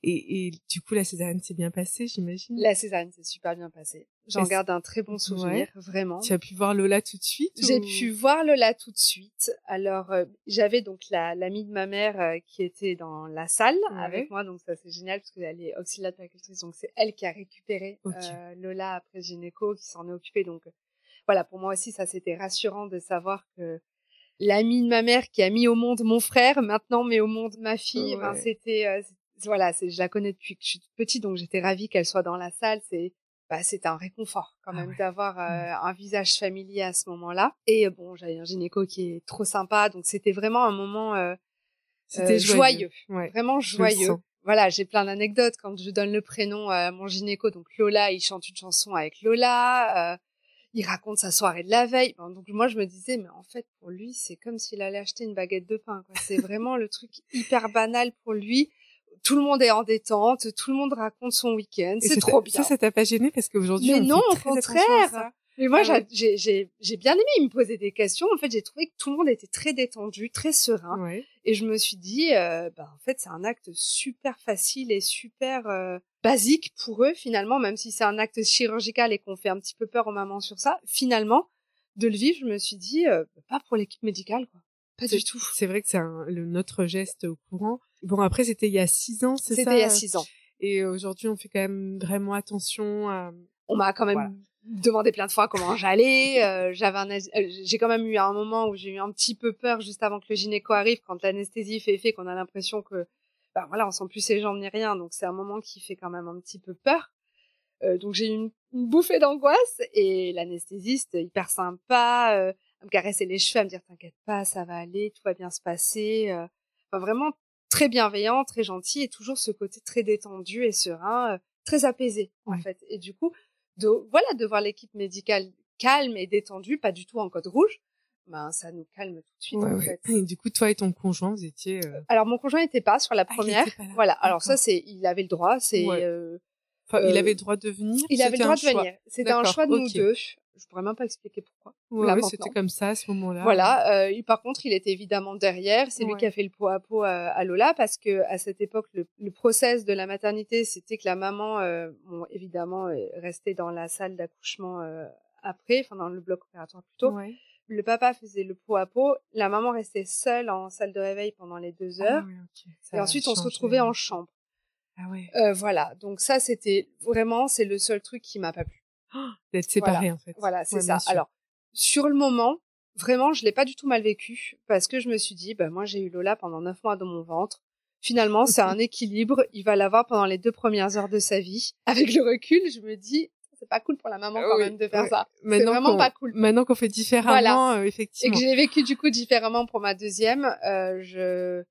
Et, et du coup, la césarienne s'est bien passée, j'imagine? La césarienne s'est super bien passée. J'en garde un très bon souvenir, vraiment. Tu as pu voir Lola tout de suite J'ai ou- pu voir Lola tout de suite. Alors, euh, j'avais donc la l'amie de ma mère euh, qui était dans la salle Ouais. avec moi, donc ça c'est génial parce qu'elle est auxiliaire de donc c'est elle qui a récupéré euh, Lola après gynéco, qui s'en est occupée. Donc voilà, pour moi aussi ça c'était rassurant de savoir que l'amie de ma mère qui a mis au monde mon frère maintenant met au monde ma fille. Enfin, Ouais. c'était euh, voilà, c'est je la connais depuis que je suis toute petite, donc j'étais ravie qu'elle soit dans la salle. C'est bah, c'était un réconfort quand Ah même ouais. d'avoir euh, un visage familier à ce moment-là. Et euh, bon, j'avais un gynéco qui est trop sympa, donc c'était vraiment un moment euh, C'était euh, joyeux, Ouais. vraiment joyeux. Voilà, j'ai plein d'anecdotes quand je donne le prénom à mon gynéco. Donc Lola, il chante une chanson avec Lola. euh, il raconte sa soirée de la veille. Donc moi, je me disais, mais en fait, pour lui, c'est comme s'il allait acheter une baguette de pain. quoi. C'est vraiment le truc hyper banal pour lui. Tout le monde est en détente, tout le monde raconte son week-end. C'est trop bien. Ça, ça t'a pas gêné parce qu'aujourd'hui, Mais on non, fait au contraire. Mais moi, Ah ouais. j'ai, bien aimé. Il me posait des questions. En fait, j'ai trouvé que tout le monde était très détendu, très serein. Ouais. Et je me suis dit, euh, bah, en fait, c'est un acte super facile et super euh, basique pour eux, finalement, même si c'est un acte chirurgical et qu'on fait un petit peu peur aux mamans sur ça. Finalement, de le vivre, je me suis dit, euh, pas pour l'équipe médicale, quoi. Pas C'est- du tout. C'est vrai que c'est le, notre geste au courant. Bon, après, c'était il y a six ans, c'est ça C'était il y a six ans. Et aujourd'hui, on fait quand même vraiment attention à... On m'a quand même Voilà. demandé plein de fois comment j'allais. euh, j'avais un, euh, j'ai quand même eu un moment où j'ai eu un petit peu peur juste avant que le gynéco arrive, quand l'anesthésie fait effet, qu'on a l'impression que, bah voilà, on sent plus ses jambes ni rien. Donc c'est un moment qui fait quand même un petit peu peur. Euh, donc j'ai eu une, une bouffée d'angoisse et l'anesthésiste hyper sympa, euh, à me caresser les cheveux, à me dire t'inquiète pas, ça va aller, tout va bien se passer. euh. Enfin, vraiment très bienveillant, très gentil et toujours ce côté très détendu et serein, euh, très apaisé en fait. Et du coup, de voilà de voir l'équipe médicale calme et détendu, pas du tout en code rouge, ben ça nous calme tout de suite en fait. Et du coup, toi et ton conjoint, vous étiez. Euh, alors mon conjoint n'était pas sur la ah, première. voilà. Alors ça, c'est, il avait le droit. C'est. Enfin, il avait le droit de venir. Il avait le droit de venir. C'était un choix de nous deux. Je pourrais même pas expliquer pourquoi. Ouais, c'était comme ça à ce moment-là. Voilà. Euh, par contre, il était évidemment derrière. C'est lui qui a fait le pot à pot à, Lola parce que à cette époque, le, le process de la maternité, c'était que la maman, euh, bon, évidemment, restait dans la salle d'accouchement euh, après, enfin dans le bloc opératoire plutôt. Ouais. Le papa faisait le pot à pot. La maman restait seule en salle de réveil pendant les deux ah heures. et ensuite, on se retrouvait en chambre. Ah ouais. Euh, voilà. Donc ça, c'était vraiment, c'est le seul truc qui m'a pas plu. D'être séparé en fait. Voilà, c'est ça. Alors, sur le moment, vraiment, je l'ai pas du tout mal vécu parce que je me suis dit, bah moi j'ai eu Lola pendant neuf mois dans mon ventre. Finalement, c'est un équilibre. Il va l'avoir pendant les deux premières heures de sa vie. Avec le recul, je me dis, c'est pas cool pour la maman quand même de faire ça. C'est vraiment pas cool. Maintenant qu'on fait différemment, euh, effectivement. Et que j'ai vécu du coup différemment pour ma deuxième, euh, je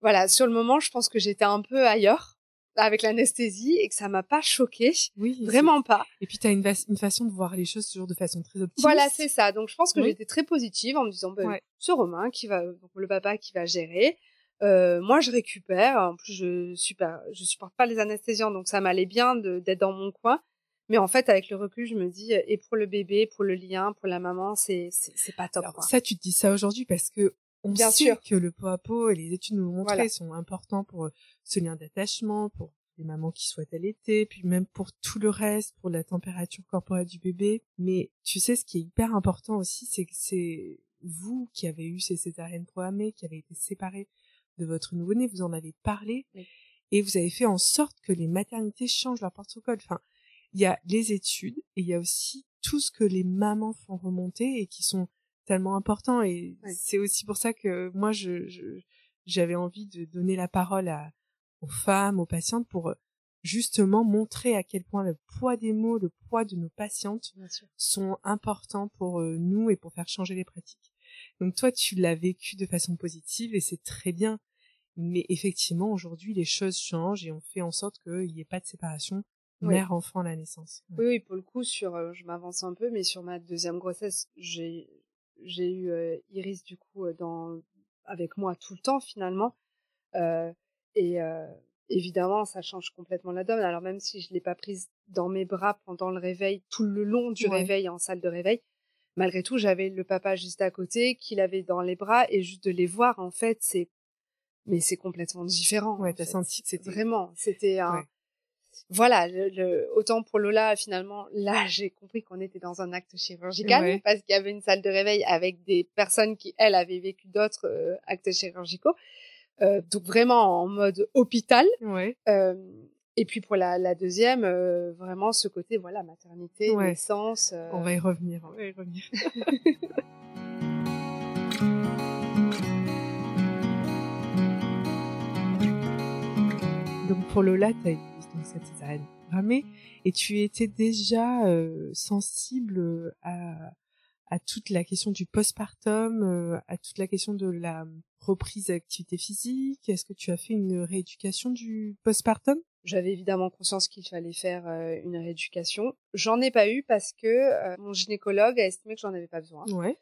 voilà, sur le moment, je pense que j'étais un peu ailleurs avec l'anesthésie et que ça m'a pas choqué. Oui. Vraiment pas. Et puis tu as une, une, façon de voir les choses toujours de façon très optimiste. Voilà, c'est ça. Donc je pense que j'étais très positive en me disant, ben, ce Romain qui va, le papa qui va gérer. Euh, moi, je récupère. En plus, je super, je supporte pas les anesthésiants, donc ça m'allait bien d'être dans mon coin. Mais en fait, avec le recul, je me dis, et pour le bébé, pour le lien, pour la maman, c'est c'est pas top. Ça, tu te dis ça aujourd'hui parce que on Bien sait sûr. que le pot à pot et les études nous l'ont montré sont importants pour euh, ce lien d'attachement, pour les mamans qui souhaitent allaiter, puis même pour tout le reste, pour la température corporelle du bébé. Mais tu sais, ce qui est hyper important aussi, c'est que c'est vous qui avez eu ces césariennes programmées, qui avez été séparés de votre nouveau-né, vous en avez parlé, et vous avez fait en sorte que les maternités changent leur protocole. Enfin, il y a les études et il y a aussi tout ce que les mamans font remonter et qui sont tellement importants. Et c'est aussi pour ça que moi, je, j'avais envie de donner la parole à, aux femmes, aux patientes pour euh, justement montrer à quel point le poids des mots, le poids de nos patientes sont importants pour euh, nous et pour faire changer les pratiques. Donc toi, tu l'as vécu de façon positive et c'est très bien. Mais effectivement, aujourd'hui, les choses changent et on fait en sorte qu'il n'y ait pas de séparation mère-enfant à la naissance. Oui, oui, pour le coup, sur, euh, je m'avance un peu, mais sur ma deuxième grossesse, j'ai, j'ai eu Iris du coup dans, avec moi tout le temps finalement, et évidemment, ça change complètement la donne. Alors même si je l'ai pas prise dans mes bras pendant le réveil, tout le long du réveil en salle de réveil, malgré tout, j'avais le papa juste à côté, qu'il avait dans les bras, et juste de les voir, en fait, c'est, mais c'est complètement différent. Ouais, t'as senti que c'était vraiment, c'était un, voilà, le, autant pour Lola, finalement, là, j'ai compris qu'on était dans un acte chirurgical parce qu'il y avait une salle de réveil avec des personnes qui, elles, avaient vécu d'autres euh, actes chirurgicaux. Euh, donc vraiment en mode hôpital. Ouais. Euh, et puis pour la, la deuxième, vraiment ce côté, voilà, maternité, naissance. On va y revenir. On va y revenir. Donc pour Lola, tu cette césarienne programmée et tu étais déjà euh, sensible euh, à, à toute la question du postpartum, euh, à toute la question de la reprise d'activité physique. Est-ce que tu as fait une rééducation du postpartum? J'avais évidemment conscience qu'il fallait faire une rééducation. J'en ai pas eu parce que mon gynécologue a estimé que j'en avais pas besoin. Ouais.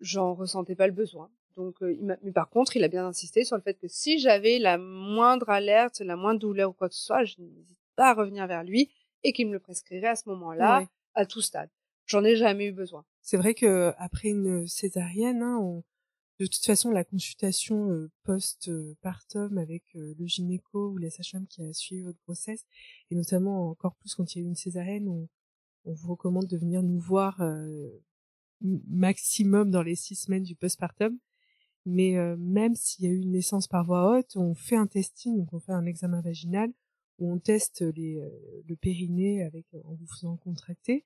J'en ressentais pas le besoin. Donc, euh, il mais par contre, il a bien insisté sur le fait que si j'avais la moindre alerte, la moindre douleur ou quoi que ce soit, je n'hésite pas à revenir vers lui et qu'il me le prescrirait à ce moment-là, à tout stade. J'en ai jamais eu besoin. C'est vrai que après une césarienne, hein, on... de toute façon, la consultation euh, post-partum avec euh, le gynéco ou la sage-femme qui a suivi votre grossesse, et notamment encore plus quand il y a eu une césarienne, on, on vous recommande de venir nous voir maximum dans les six semaines du postpartum mais euh, même s'il y a eu une naissance par voie haute, on fait un testing, donc on fait un examen vaginal où on teste les, euh, le périnée avec en vous faisant contracter.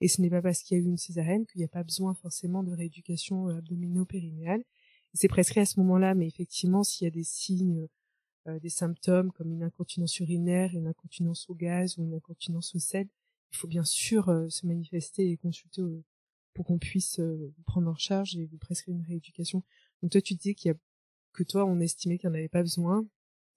Et ce n'est pas parce qu'il y a eu une césarienne qu'il n'y a pas besoin forcément de rééducation euh, abdominaux-périnéale. C'est prescrit à ce moment-là, mais effectivement, s'il y a des signes, des symptômes comme une incontinence urinaire, une incontinence au gaz ou une incontinence au sel, il faut bien sûr se manifester et consulter pour qu'on puisse vous prendre en charge et vous prescrire une rééducation. Donc toi, tu dis qu'il y a que toi, on estimait qu'il n'y en avait pas besoin.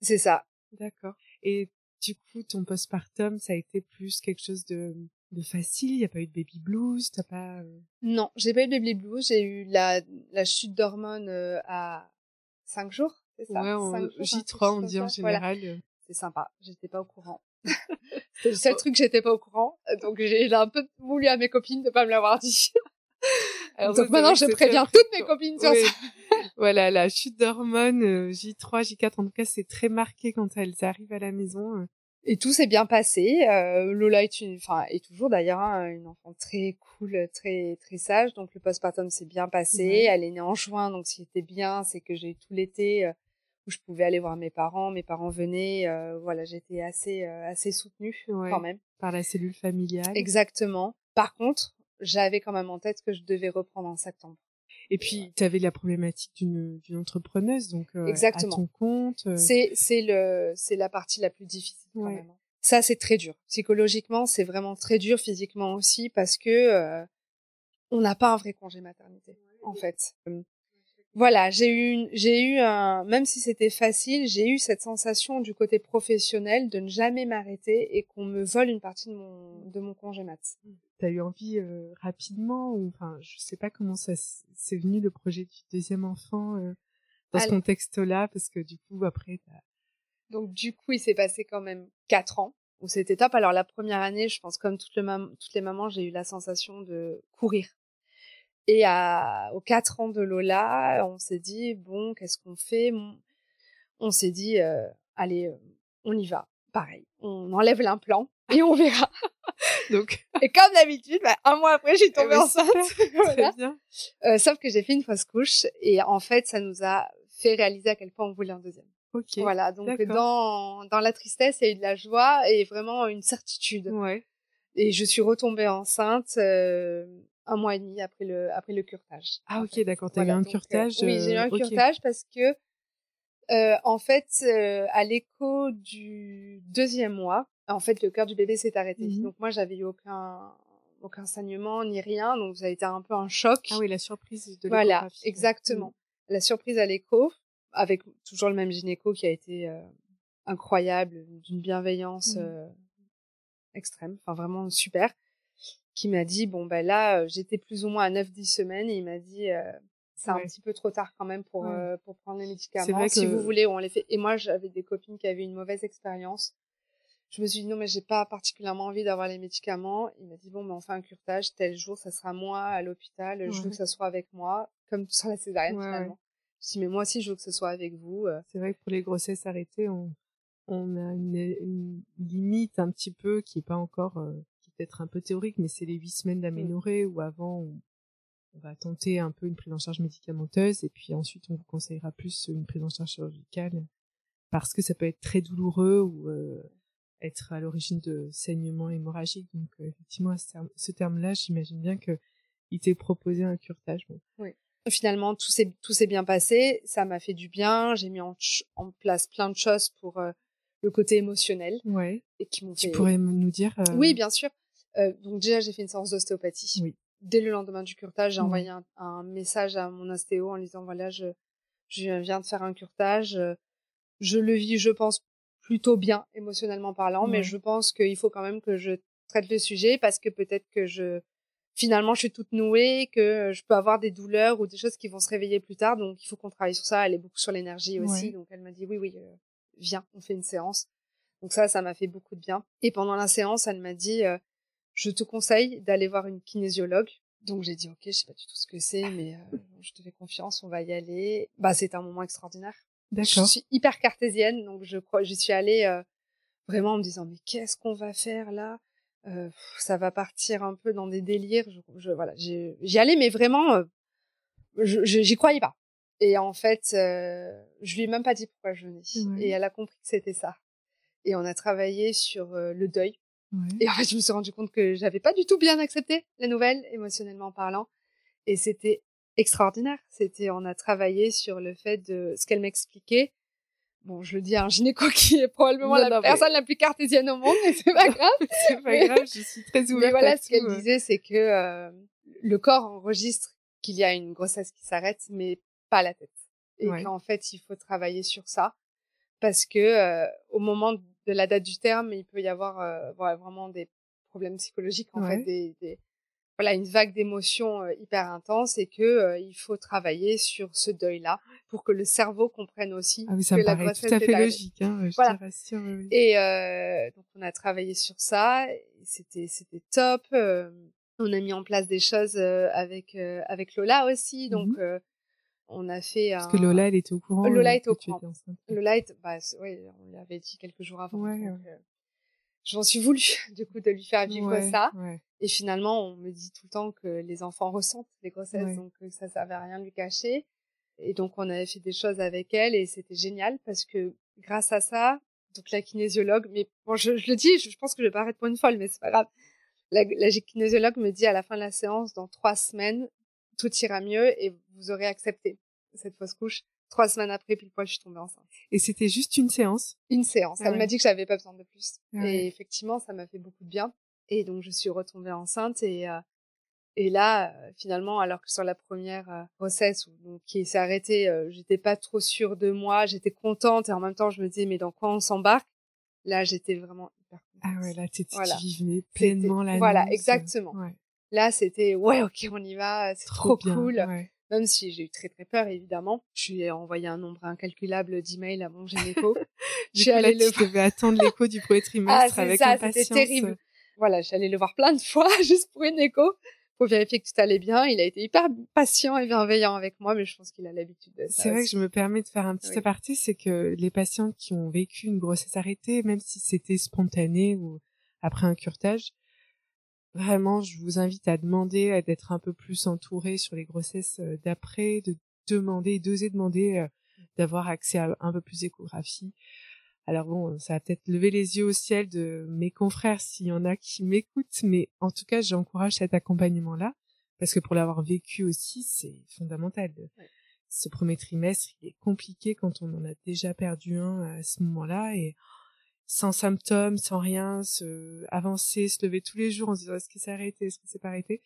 C'est ça. D'accord. Et du coup, ton postpartum, ça a été plus quelque chose de de facile? Il n'y a pas eu de baby blues? T'as pas Non, j'ai pas eu de baby blues. J'ai eu la, la chute d'hormones à 5 jours. C'est ça? Ouais, J3 on dit en général. C'est sympa. J'étais pas au courant. c'est le seul oh. truc que j'étais pas au courant. Donc j'ai un peu voulu à mes copines de pas me l'avoir dit. Donc maintenant je préviens toutes mes copines sur ça. Voilà, la chute d'hormones J3, J4 en tout cas c'est très marqué quand elles arrivent à la maison. Euh. Et tout s'est bien passé. Euh, Lola est une, enfin, est toujours d'ailleurs hein, une enfant très cool, très très sage. Donc le postpartum s'est bien passé. Elle est née en juin, donc ce qui était bien, c'est que j'ai eu tout l'été euh, où je pouvais aller voir mes parents. Mes parents venaient. Euh, voilà, j'étais assez euh, assez soutenue quand même par la cellule familiale. Exactement. Par contre, j'avais quand même en tête que je devais reprendre en septembre. Et puis, tu avais la problématique d'une d'une entrepreneuse, donc euh, Exactement. à ton compte. Euh. C'est c'est le c'est la partie la plus difficile quand même. Hein. Ça, c'est très dur. Psychologiquement, c'est vraiment très dur. Physiquement aussi, parce que euh, on n'a pas un vrai congé maternité, en fait voilà, j'ai eu, j'ai eu un, même si c'était facile, j'ai eu cette sensation du côté professionnel de ne jamais m'arrêter et qu'on me vole une partie de mon, de mon congé mat. T'as eu envie euh, rapidement ou, enfin, je sais pas comment ça c'est venu le projet du deuxième enfant euh, dans ce contexte-là, parce que du coup après. Donc du coup, il s'est passé quand même quatre ans où c'était top. Alors la première année, je pense comme toutes les, toutes les mamans, j'ai eu la sensation de courir et à, aux quatre ans de Lola, on s'est dit, bon, qu'est-ce qu'on fait? On s'est dit, euh, allez, euh, on y va. Pareil, on enlève l'implant et on verra. Donc, et comme d'habitude, bah, un mois après, j'ai tombé eh ben, enceinte. voilà. bien. Euh, sauf que j'ai fait une fausse couche et en fait, ça nous a fait réaliser à quel point on voulait un deuxième. Ok. Voilà, donc dans dans la tristesse, il y a eu de la joie et vraiment une certitude. Ouais. Et je suis retombée enceinte euh, un mois et demi après le après le curtage. Ah ok d'accord, t'as eu un curtage. oui, j'ai eu un curtage parce que euh, en fait euh, à l'écho du deuxième mois, en fait le cœur du bébé s'est arrêté. Mmh donc moi j'avais eu aucun aucun saignement ni rien, donc ça a été un peu un choc. Ah oui, la surprise de Voilà, exactement. Mmh. La surprise à l'écho avec toujours le même gynéco qui a été euh, incroyable, d'une bienveillance mmh. extrême, enfin vraiment super qui m'a dit bon ben là euh, j'étais plus ou moins à 9 10 semaines et il m'a dit euh, c'est un petit peu trop tard quand même pour euh, pour prendre les médicaments. vrai si vous voulez on les fait. Et moi j'avais des copines qui avaient une mauvaise expérience. Je me suis dit non mais j'ai pas particulièrement envie d'avoir les médicaments. Il m'a dit bon ben on fait un curtage. Tel jour ça sera moi à l'hôpital. Je veux que ça soit avec moi comme sur la césarienne finalement. Je dis mais moi aussi je veux que ce soit avec vous c'est vrai que pour les grossesses arrêtées on on a une, une limite un petit peu qui est pas encore peut-être un peu théorique, mais c'est les huit semaines d'aménorrhée où avant on, va tenter un peu une prise en charge médicamenteuse et puis ensuite on vous conseillera plus une prise en charge chirurgicale parce que ça peut être très douloureux ou euh, être à l'origine de saignements hémorragiques. Donc euh, effectivement, à ce, terme, là j'imagine bien que il t'est proposé un curtage. Oui. Finalement, tout s'est tout s'est bien passé. Ça m'a fait du bien. J'ai mis en, en, place plein de choses pour euh, le côté émotionnel. Ouais. Et qui m'ont Tu pourrais nous dire. Oui, bien sûr. Euh, donc déjà, j'ai fait une séance d'ostéopathie. Oui. Dès le lendemain du curtage, j'ai envoyé un, message à mon ostéo en lui disant voilà, je, je viens de faire un curtage. Euh, je le vis, je pense, plutôt bien émotionnellement parlant, mais je pense qu'il faut quand même que je traite le sujet parce que peut-être que je finalement je suis toute nouée, que je peux avoir des douleurs ou des choses qui vont se réveiller plus tard, donc il faut qu'on travaille sur ça. Elle est beaucoup sur l'énergie aussi, donc elle m'a dit oui oui, euh, viens, on fait une séance. Donc ça, ça m'a fait beaucoup de bien. Et pendant la séance, elle m'a dit je te conseille d'aller voir une kinésiologue. Donc j'ai dit ok, je sais pas du tout ce que c'est, mais euh, je te fais confiance, on va y aller. Bah c'était un moment extraordinaire. D'accord. Je suis hyper cartésienne, donc je crois, j'y suis allée euh, vraiment en me disant mais qu'est-ce qu'on va faire là? Euh, Ça va partir un peu dans des délires. Je, je voilà, j'y allais, mais vraiment, euh, je j'y croyais pas. Et en fait, je lui ai même pas dit pourquoi je venais. Et elle a compris que c'était ça. Et on a travaillé sur le deuil et en fait, je me suis rendu compte que j'avais pas du tout bien accepté la nouvelle, émotionnellement parlant. Et c'était extraordinaire. C'était, on a travaillé sur le fait de ce qu'elle m'expliquait. Bon, je le dis à un gynéco qui est probablement la personne la plus cartésienne au monde, mais c'est pas grave. c'est pas grave, je suis très ouverte. Mais voilà, ce qu'elle disait, c'est que euh, le corps enregistre qu'il y a une grossesse qui s'arrête, mais pas la tête. Et qu'en fait, il faut travailler sur ça parce que euh, au moment de la date du terme, il peut y avoir euh, vraiment des problèmes psychologiques en fait, des, voilà une vague d'émotions hyper intense et que il faut travailler sur ce deuil-là pour que le cerveau comprenne aussi ah oui, ça que me la paraît grossesse tout à fait est logique. Hein, je Voilà. rassure, oui. Et euh, donc on a travaillé sur ça, c'était c'était top. euh, on a mis en place des choses euh, avec euh, avec Lola aussi, donc euh, on a fait Parce un... que Lola, elle était au courant. Lola euh, était au courant. Lola, est- bah on lui avait dit quelques jours avant. Ouais, donc, euh, J'en suis voulu du coup de lui faire vivre Ouais, ça. Et finalement, on me dit tout le temps que les enfants ressentent les grossesses, donc euh, ça servait à rien de lui cacher. Et donc, on avait fait des choses avec elle et c'était génial parce que grâce à ça, donc la kinésiologue, mais bon, je, je le dis, je, je pense que je vais paraître pour une folle, mais c'est pas grave. La, la kinésiologue me dit à la fin de la séance, dans trois semaines, tout ira mieux et vous aurez accepté cette fausse couche. Trois semaines après, pile poil, je suis tombée enceinte. Et c'était juste une séance? Une séance. Ah Elle ouais. m'a dit que j'avais pas besoin de plus. Ah ouais. Et effectivement, ça m'a fait beaucoup de bien. Et donc, je suis retombée enceinte et euh, et là, euh, finalement, alors que sur la première euh, grossesse, donc, qui s'est arrêtée, j'étais pas trop sûre de moi, j'étais contente et en même temps, je me disais, mais dans quoi on s'embarque? Là, j'étais vraiment hyper contente. Ah ouais, là, t'étais- Voilà. tu vivais pleinement la voilà, exactement. Ouais. Là, c'était, ouais, ok, on y va, c'est Trop, trop, bien. cool. ouais. Même si j'ai eu très très peur, évidemment. Je lui ai envoyé un nombre incalculable d'emails à mon gynéco. je Du suis là, allée le tu devais attendre l'écho du premier Ah, trimestre avec ça, impatience. c'était terrible. Voilà, je allée le voir plein de fois juste pour une écho, pour vérifier que tout allait bien. Il a été hyper patient et bienveillant avec moi, mais je pense qu'il a l'habitude de ça. C'est vrai que je me permets de faire un petit Oui. aparté, c'est que les patients qui ont vécu une grossesse arrêtée, même si c'était spontané ou après un curtage, vraiment, je vous invite à demander à d'être un peu plus entouré sur les grossesses euh, d'après, de demander, d'oser demander euh, d'avoir accès à un peu plus d'échographie. Alors bon, ça va peut-être lever les yeux au ciel de mes confrères s'il y en a qui m'écoutent, mais en tout cas, j'encourage cet accompagnement-là parce que pour l'avoir vécu aussi, c'est fondamental. Ouais. Ce premier trimestre, il est compliqué quand on en a déjà perdu un à ce moment-là et sans symptômes, sans rien, se avancer, se lever tous les jours en se disant est-ce que c'est arrêté, est-ce que c'est pas arrêté?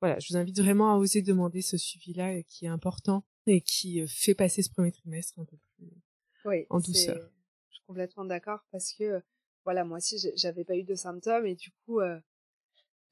Voilà, je vous invite vraiment à oser demander ce suivi-là qui est important et qui euh, fait passer ce premier trimestre un peu plus. oui, en douceur. Je suis complètement d'accord parce que, voilà, moi aussi, j'avais pas eu de symptômes et du coup, euh,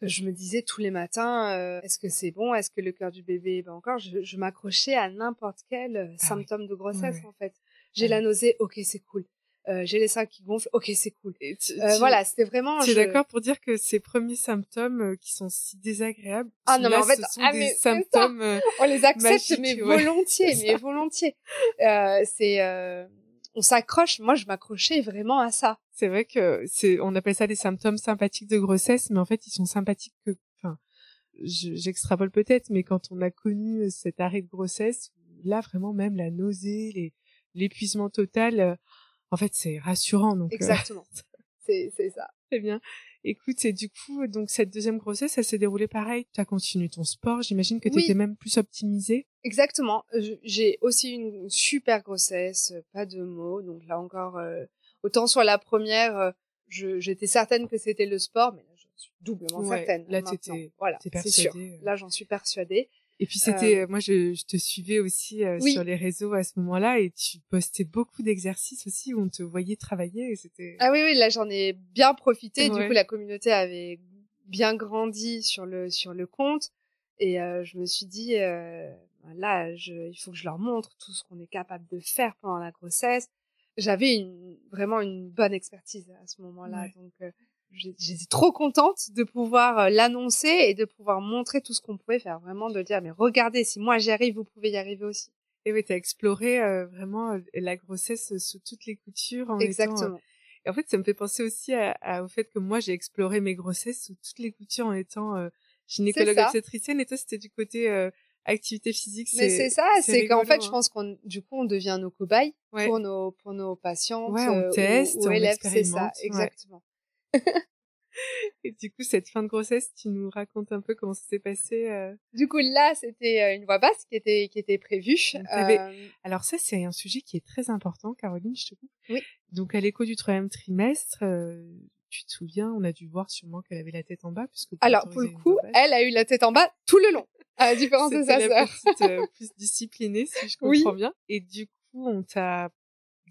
je me disais tous les matins, euh, est-ce que c'est bon, est-ce que le cœur du bébé bat encore? Je, je m'accrochais à n'importe quel Ah oui. symptôme de grossesse en fait. J'ai Ah la nausée, ok, c'est cool. Euh, j'ai les seins qui gonflent, ok, c'est cool. Et tu- Euh, tu- voilà, c'était vraiment. Tu es je- d'accord pour dire que ces premiers symptômes euh, qui sont si désagréables, Ah non, mais en fait, ce sont ah, des ça. symptômes euh, on les accepte mais ouais. volontiers mais volontiers euh, c'est euh, on s'accroche moi je m'accrochais vraiment à ça C'est vrai que c'est, on appelle ça des symptômes sympathiques de grossesse, mais en fait, ils sont sympathiques que, enfin, je- j'extrapole peut-être, mais quand on a connu cet arrêt de grossesse, là, vraiment, même la nausée, l'épuisement total, en fait, c'est rassurant, donc. euh, exactement c'est ça très bien. Écoute, et du coup, donc, cette deuxième grossesse, elle s'est déroulée pareil? Tu as continué ton sport. J'imagine que tu Oui. étais même plus optimisée? exactement Je- j'ai aussi une super grossesse pas de mots donc là encore euh, autant sur la première euh, je j'étais certaine que c'était le sport mais là j'en suis doublement Ouais, certaine là, maintenant. t'étais- voilà c'est sûr là j'en suis persuadée Et puis c'était, euh, moi je, je te suivais aussi euh, Oui. sur les réseaux à ce moment-là et tu postais beaucoup d'exercices aussi où on te voyait travailler et c'était. Ah oui, oui, là j'en ai bien profité. Ouais. Du coup, la communauté avait bien grandi sur le sur le compte, et euh, je me suis dit euh, là, je, il faut que je leur montre tout ce qu'on est capable de faire pendant la grossesse. J'avais une, vraiment une bonne expertise à ce moment-là, Ouais. donc euh, j'étais trop contente de pouvoir euh, l'annoncer et de pouvoir montrer tout ce qu'on pouvait faire. Vraiment de dire mais regardez, si moi j'y arrive, vous pouvez y arriver aussi. Et oui, t'as exploré euh, vraiment euh, la grossesse sous toutes les coutures. En étant, euh, Exactement. Et en fait, ça me fait penser aussi à, à- au fait que moi j'ai exploré mes grossesses sous toutes les coutures en étant euh, gynécologue obstétricienne et toi c'était du côté activité physique. Mais c'est ça, c'est qu'en fait, je hein. pense qu'on, du coup, on devient nos cobayes Ouais. pour nos, pour nos patientes. Ouais, on euh, ou- teste, ou, on élèves, c'est ça, ouais. Et du coup, cette fin de grossesse, tu nous racontes un peu comment ça s'est passé. euh Du coup, là, c'était euh, une voix basse qui était, qui était prévue. Euh, Alors ça, c'est un sujet qui est très important, Caroline, je te coupe. Oui. Donc à l'écho du troisième trimestre, euh, tu te souviens, on a dû voir sûrement qu'elle avait la tête en bas. Puisque alors, pour le coup, voix elle a eu la tête en bas tout le long, à la différence de c'était sa sœur. euh, plus disciplinée, si je Oui. comprends bien. Et du coup, on t'a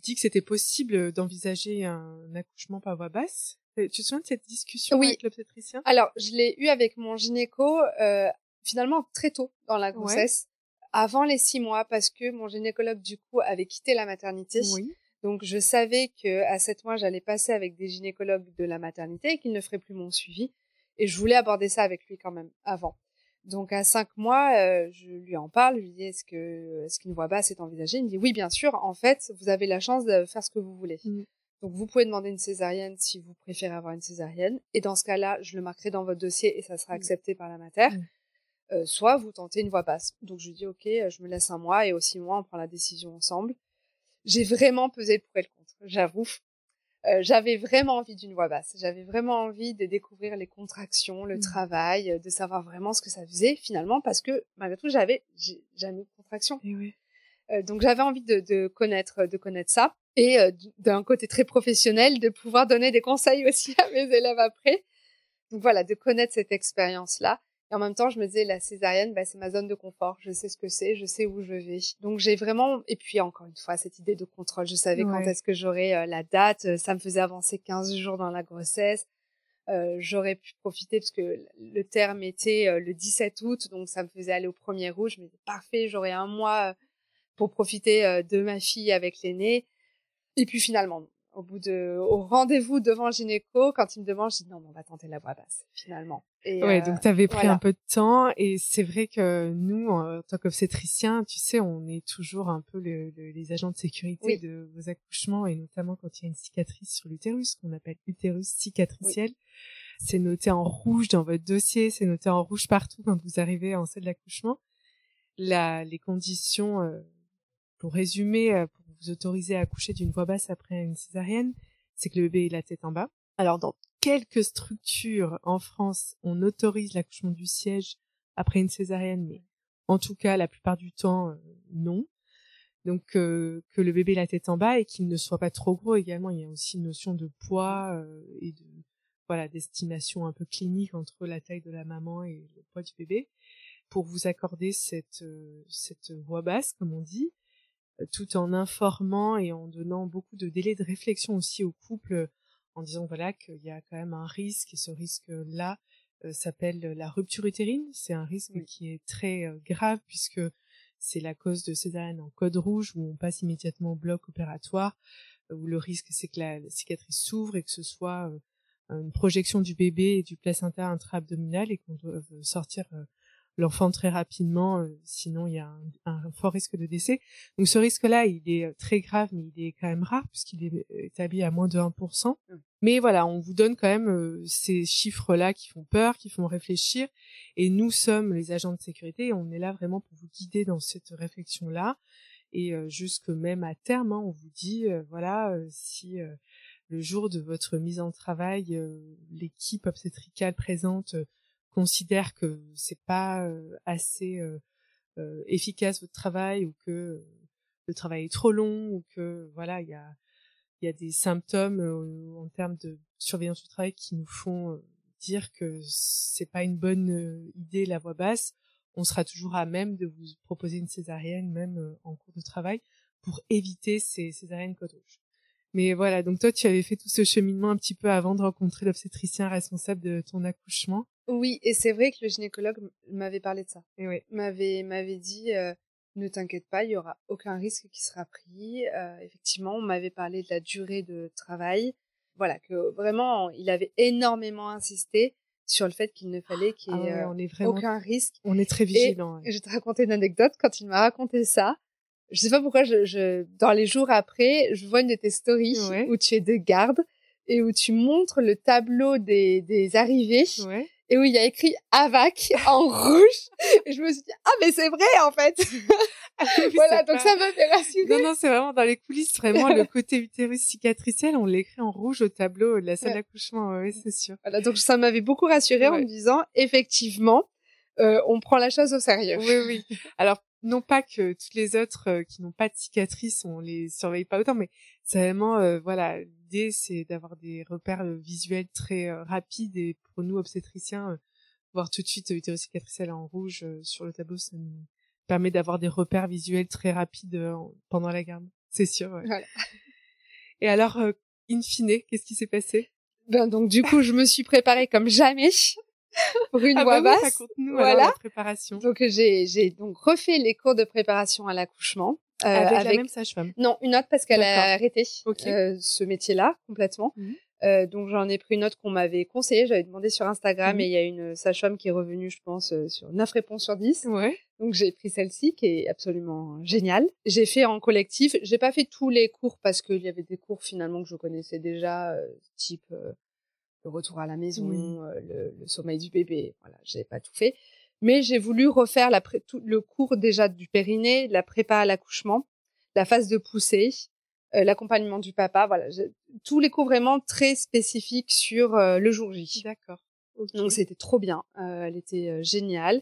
dit que c'était possible d'envisager un accouchement par voie basse. Tu te souviens de cette discussion oui. avec l'obstétricien Alors, je l'ai eu avec mon gynéco euh, finalement très tôt dans la grossesse, avant les six mois, parce que mon gynécologue du coup avait quitté la maternité. Oui. Donc je savais que à sept mois j'allais passer avec des gynécologues de la maternité et qu'il ne ferait plus mon suivi. Et je voulais aborder ça avec lui quand même avant. Donc à cinq mois, euh, je lui en parle, je lui dis est-ce que est-ce qu'une voix basse est envisagée? Il me dit oui bien sûr. En fait, vous avez la chance de faire ce que vous voulez. Mm. Donc vous pouvez demander une césarienne si vous préférez avoir une césarienne. Et dans ce cas-là, je le marquerai dans votre dossier et ça sera Mm. accepté par la mater. Mm. Euh, soit vous tentez une voix basse. Donc je dis ok, euh, je me laisse un mois et au six mois on prend la décision ensemble. J'ai vraiment pesé le pour et le contre, j'avoue. Euh, j'avais vraiment envie d'une voix basse. J'avais vraiment envie de découvrir les contractions, le Mm. travail, euh, de savoir vraiment ce que ça faisait finalement, parce que malgré tout, j'avais jamais de contraction. Et oui. Euh, donc j'avais envie de, de connaître, de connaître ça, et euh, d'un côté très professionnel, de pouvoir donner des conseils aussi à mes élèves après. Donc voilà, de connaître cette expérience-là. Et en même temps, je me disais, la césarienne, bah, c'est ma zone de confort. Je sais ce que c'est, je sais où je vais. Donc j'ai vraiment, et puis encore une fois, cette idée de contrôle. Je savais quand est-ce que j'aurais euh, la date. Ça me faisait avancer 15 jours dans la grossesse. Euh, j'aurais pu profiter parce que le terme était euh, le 17 août, donc ça me faisait aller au premier er août. Je me disais, parfait, j'aurais un mois pour profiter de ma fille avec l'aîné. Et puis finalement, au bout de, au rendez-vous devant le gynéco, quand il me demande, je dis non, on va tenter la voix basse, finalement. Et, Ouais, euh, donc tu avais pris voilà. un peu de temps et c'est vrai que nous, en tant qu'obstétriciens, tu sais, on est toujours un peu le- le- les agents de sécurité Oui. de vos accouchements et notamment quand il y a une cicatrice sur l'utérus, qu'on appelle utérus cicatriciel. C'est noté en rouge dans votre dossier, c'est noté en rouge partout quand vous arrivez en salle d'accouchement. La, les conditions, euh, pour résumer, euh, pour vous autoriser à accoucher d'une voix basse après une césarienne, c'est que le bébé ait la tête en bas. Alors dans quelques structures en France, on autorise l'accouchement du siège après une césarienne, mais en tout cas, la plupart du temps, euh, non. Donc euh, que le bébé ait la tête en bas et qu'il ne soit pas trop gros également. Il y a aussi une notion de poids euh, et voilà d'estimation un peu clinique entre la taille de la maman et le poids du bébé pour vous accorder cette cette voix basse, comme on dit, tout en informant et en donnant beaucoup de délais de réflexion aussi au couple en disant voilà qu'il y a quand même un risque et ce risque là s'appelle la rupture utérine c'est un risque Oui. qui est très euh, grave puisque c'est la cause de césarienne en code rouge où on passe immédiatement au bloc opératoire euh, où le risque c'est que la cicatrice s'ouvre et que ce soit euh, une projection du bébé et du placenta intra-abdominal et qu'on doive sortir euh, l'enfant très rapidement, euh, sinon il y a un, un fort risque de décès. Donc ce risque-là, il est euh, très grave, mais il est quand même rare puisqu'il est euh, établi à moins de 1%. Mm. Mais voilà, on vous donne quand même euh, ces chiffres-là qui font peur, qui font réfléchir. Et nous sommes les agents de sécurité et on est là vraiment pour vous guider dans cette réflexion-là. Et euh, jusque même à terme, hein, on vous dit, euh, voilà, euh, si euh, le jour de votre mise en travail, euh, l'équipe obstétricale présente euh, considère que c'est pas euh, assez euh, euh, efficace votre travail ou que le travail est trop long ou que voilà il y a il y a des symptômes en termes de surveillance du travail qui nous font dire que c'est pas une bonne idée la voix basse. On sera toujours à même de vous proposer une césarienne même en cours de travail pour éviter ces césariennes code rouge mais voilà donc toi tu avais fait tout ce cheminement un petit peu avant de rencontrer l'obstétricien responsable de ton accouchement Oui, et c'est vrai que le gynécologue m'avait parlé de ça. et ouais M'avait m'avait dit euh, ne t'inquiète pas, il y aura aucun risque qui sera pris. Euh, effectivement, on m'avait parlé de la durée de travail. Voilà, que vraiment, il avait énormément insisté sur le fait qu'il ne fallait qu'il y Ah ait ouais, vraiment aucun risque. on est très vigilant Et je vais te raconter une anecdote. Quand il m'a raconté ça, je sais pas pourquoi, je, je, dans les jours après, je vois une de tes stories Ouais. où tu es de garde et où tu montres le tableau des, des arrivées ouais et où il y a écrit AVAC en rouge. Et je me suis dit, ah, mais c'est vrai, en fait. voilà, C'est donc pas- ça m'a fait rassurer. Non, non, c'est vraiment dans les coulisses, vraiment, le côté utérus cicatriciel, on l'écrit en rouge au tableau de la salle Ouais. d'accouchement, ouais, c'est sûr. Voilà, donc ça m'avait beaucoup rassurée en Ouais. me disant, effectivement, euh, on prend la chose au sérieux. Oui, oui. Alors, non pas que toutes les autres euh, qui n'ont pas de cicatrices, on les surveille pas autant, mais c'est vraiment, euh, voilà, l'idée, c'est d'avoir des repères euh, visuels très euh, rapides et pour nous, obstétriciens, voir tout de suite utérus cicatriciel en rouge sur le tableau, ça nous permet d'avoir des repères visuels très rapides en- pendant la garde. C'est sûr, ouais. Voilà. Et alors, euh, in fine, qu'est-ce qui s'est passé? Ben donc du coup, je me suis préparée comme jamais pour une ah voix bah basse. nous voilà. la préparation. Donc j'ai donc refait les cours de préparation à l'accouchement euh, avec, la même sage-femme. Non, une autre parce qu'elle a arrêté euh, ce métier-là complètement. Mhm. Euh, donc j'en ai pris une autre qu'on m'avait conseillée, j'avais demandé sur Instagram Mhm. et il y a une sage-femme qui est revenue, je pense, sur 9 réponses sur 10. Ouais. Donc j'ai pris celle-ci qui est absolument géniale. J'ai fait en collectif, j'ai pas fait tous les cours parce qu'il y avait des cours finalement que je connaissais déjà, type le retour à la maison, euh, le, le sommeil du bébé. Voilà, j'ai pas tout fait, mais j'ai voulu refaire la pré- tout, le cours déjà du périnée, la prépa à l'accouchement, la phase de poussée, euh, l'accompagnement du papa. Voilà, tous les cours vraiment très spécifiques sur euh, le jour J. D'accord. Donc c'était trop bien. Euh, elle était géniale.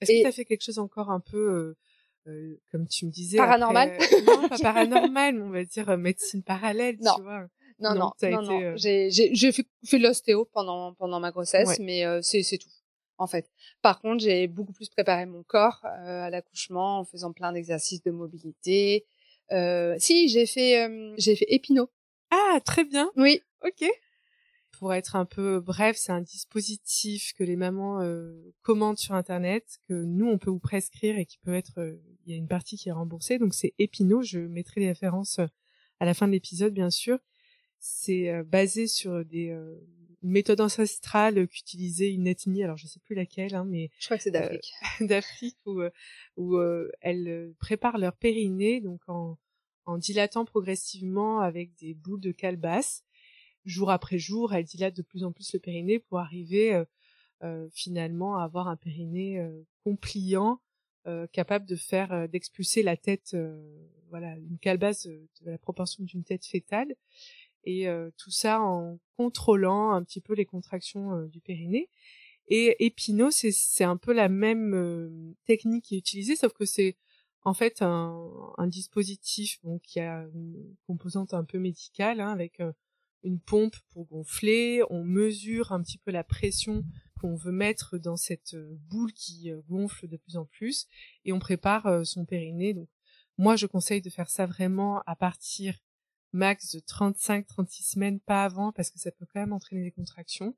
Est-ce et- que tu as fait quelque chose encore un peu, euh, euh, comme tu me disais Paranormal après, euh, Non, pas paranormal, mais on va dire euh, médecine parallèle, Non. tu vois. Non, Non, non, non, euh, J'ai, fait, fait de l'ostéo pendant, pendant ma grossesse, Ouais. mais euh, c'est, tout, en fait. Par contre, j'ai beaucoup plus préparé mon corps euh, à l'accouchement en faisant plein d'exercices de mobilité. Euh, si, j'ai fait, euh, j'ai fait épino. Ah, très bien. Oui. Ok. Pour être un peu bref, c'est un dispositif que les mamans commandent sur internet, que nous on peut vous prescrire et qui peut être, il y a une partie qui est remboursée. Donc c'est Epino. Je mettrai les références à la fin de l'épisode, bien sûr. C'est euh, basé sur des euh, une méthode ancestrale qu'utilisait une ethnie, alors je sais plus laquelle, hein, mais Je crois que c'est d'Afrique. d'Afrique où, euh, où euh, elles euh, préparent leur périnée donc en, en dilatant progressivement avec des boules de calebasse. Jour après jour, elles dilatent de plus en plus le périnée pour arriver euh, euh, finalement à avoir un périnée euh, compliant, euh, capable de faire euh, d'expulser la tête, euh, voilà, une calebasse euh, de la proportion d'une tête fétale. Et euh, tout ça en contrôlant un petit peu les contractions euh, du périnée. Et Epino, c'est un peu la même euh, technique qui est utilisée, sauf que c'est en fait un, un dispositif bon, qui a une composante un peu médicale, hein, avec une pompe pour gonfler. On mesure un petit peu la pression qu'on veut mettre dans cette boule qui gonfle de plus en plus, et on prépare son périnée. Donc, moi, je conseille de faire ça vraiment à partir max de 35-36 semaines, pas avant, parce que ça peut quand même entraîner des contractions.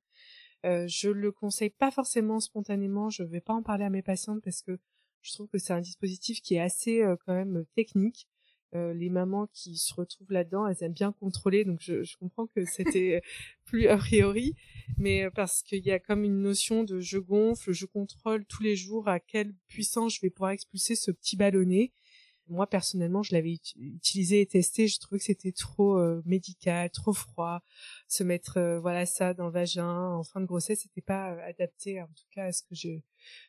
Euh, je le conseille pas forcément spontanément. Je vais pas en parler à mes patientes parce que je trouve que c'est un dispositif qui est assez euh, quand même technique. Euh, les mamans qui se retrouvent là-dedans, elles aiment bien contrôler, donc je, je comprends que c'était plus a priori, mais euh, parce qu'il y a comme une notion de je gonfle, je contrôle tous les jours à quelle puissance je vais pouvoir expulser ce petit ballonnet. Moi personnellement, je l'avais ut- utilisé et testé, je trouvais que c'était trop euh, médical, trop froid, se mettre euh, voilà ça dans le vagin en fin de grossesse, c'était pas euh, adapté en tout cas à ce que je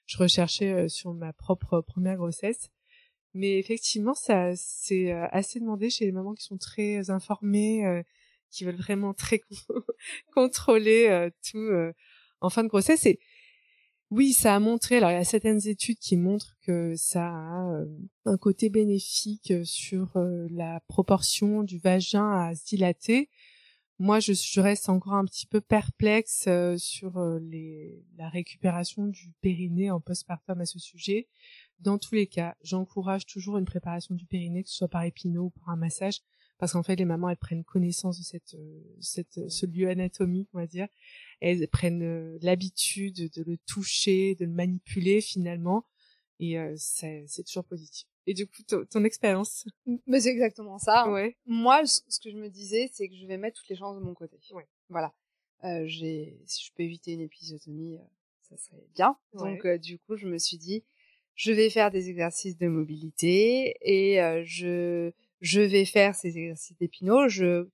je recherchais euh, sur ma propre première grossesse. Mais effectivement, ça c'est assez demandé chez les mamans qui sont très informées, qui veulent vraiment très con- contrôler tout en fin de grossesse. Oui, ça a montré. Alors il y a certaines études qui montrent que ça a euh, un côté bénéfique euh, sur euh, la proportion du vagin à se dilater. Moi, je, reste encore un petit peu perplexe sur la récupération du périnée en postpartum à ce sujet. Dans tous les cas, j'encourage toujours une préparation du périnée, que ce soit par épinot ou par un massage, parce qu'en fait, les mamans, elles prennent connaissance de cette, ce lieu anatomique, on va dire. Elles prennent euh, l'habitude de le toucher, de le manipuler finalement, et euh, c'est toujours positif. Et du coup, ton, expérience? Mais c'est exactement ça. Ouais. Moi, ce que je me disais, c'est que je vais mettre toutes les chances de mon côté. Ouais. Voilà. Euh, j'ai, si je peux éviter une épisiotomie, euh, ça serait bien. Ouais. Donc, euh, du coup, je me suis dit, je vais faire des exercices de mobilité et je, je vais faire ces exercices d'épinaux. Je,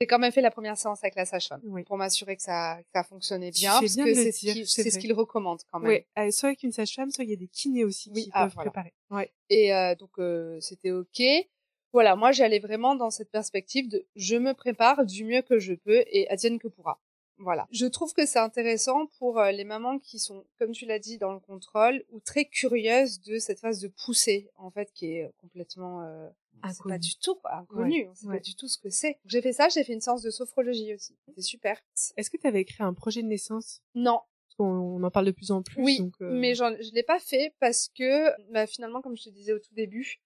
j'ai quand même fait la première séance avec la sage-femme Oui. pour m'assurer que ça, que ça fonctionnait bien, parce que c'est ce qu'il- ce recommande quand même. Ouais, euh, soit avec une sage-femme, soit il y a des kinés aussi Oui, qui ah, peuvent voilà. préparer. Ouais. Et euh, donc euh, c'était ok. Voilà, moi j'allais vraiment dans cette perspective de je me prépare du mieux que je peux et advienne que pourra. Voilà. Je trouve que c'est intéressant pour euh, les mamans qui sont, comme tu l'as dit, dans le contrôle ou très curieuses de cette phase de poussée, en fait, qui est complètement euh, on sait Inconnue. pas du tout quoi, inconnu. on sait ouais. pas du tout ce que c'est. J'ai fait ça, j'ai fait une séance de sophrologie aussi. C'était super. Est-ce que tu avais écrit un projet de naissance? Non, on en parle de plus en plus. Oui, donc, euh, mais je l'ai pas fait parce que bah, finalement, comme je te disais au tout début,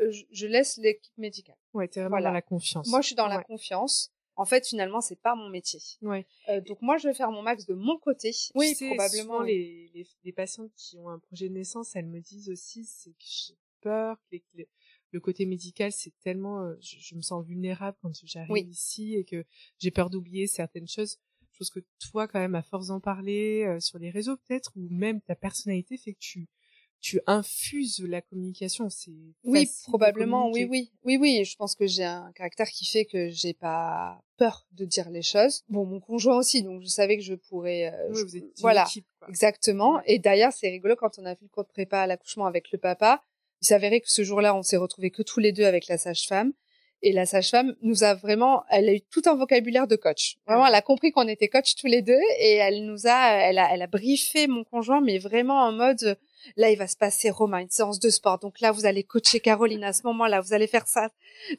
euh, je, je laisse l'équipe médicale. ouais, t'es vraiment voilà. dans la confiance. Moi, je suis dans la confiance. En fait, finalement, c'est pas mon métier. Ouais. Euh, donc moi, je vais faire mon max de mon côté. Oui, probablement. Les, les, les, patientes qui ont un projet de naissance, elles me disent aussi, c'est que j'ai peur, que le côté médical, c'est tellement, euh, je, me sens vulnérable quand j'arrive ici et que j'ai peur d'oublier certaines choses. Je pense que toi, quand même, à force d'en parler euh, sur les réseaux peut-être, ou même ta personnalité fait que tu tu infuses la communication. C'est oui, probablement, oui, oui, oui, oui. Je pense que j'ai un caractère qui fait que j'ai pas peur de dire les choses. Bon, mon conjoint aussi, donc je savais que je pourrais. Euh, oui, vous êtes voilà, équipe, exactement. Et d'ailleurs, c'est rigolo quand on a fait le cours de prépa à l'accouchement avec le papa. Il s'avérait que ce jour-là, on s'est retrouvés que tous les deux avec la sage-femme. Et la sage-femme nous a vraiment, elle a eu tout un vocabulaire de coach. Vraiment, elle a compris qu'on était coach tous les deux et elle nous a, elle a, elle a briefé mon conjoint, mais vraiment en mode, là, il va se passer Romain, une séance de sport. Donc là, vous allez coacher Caroline à ce moment-là, vous allez faire ça.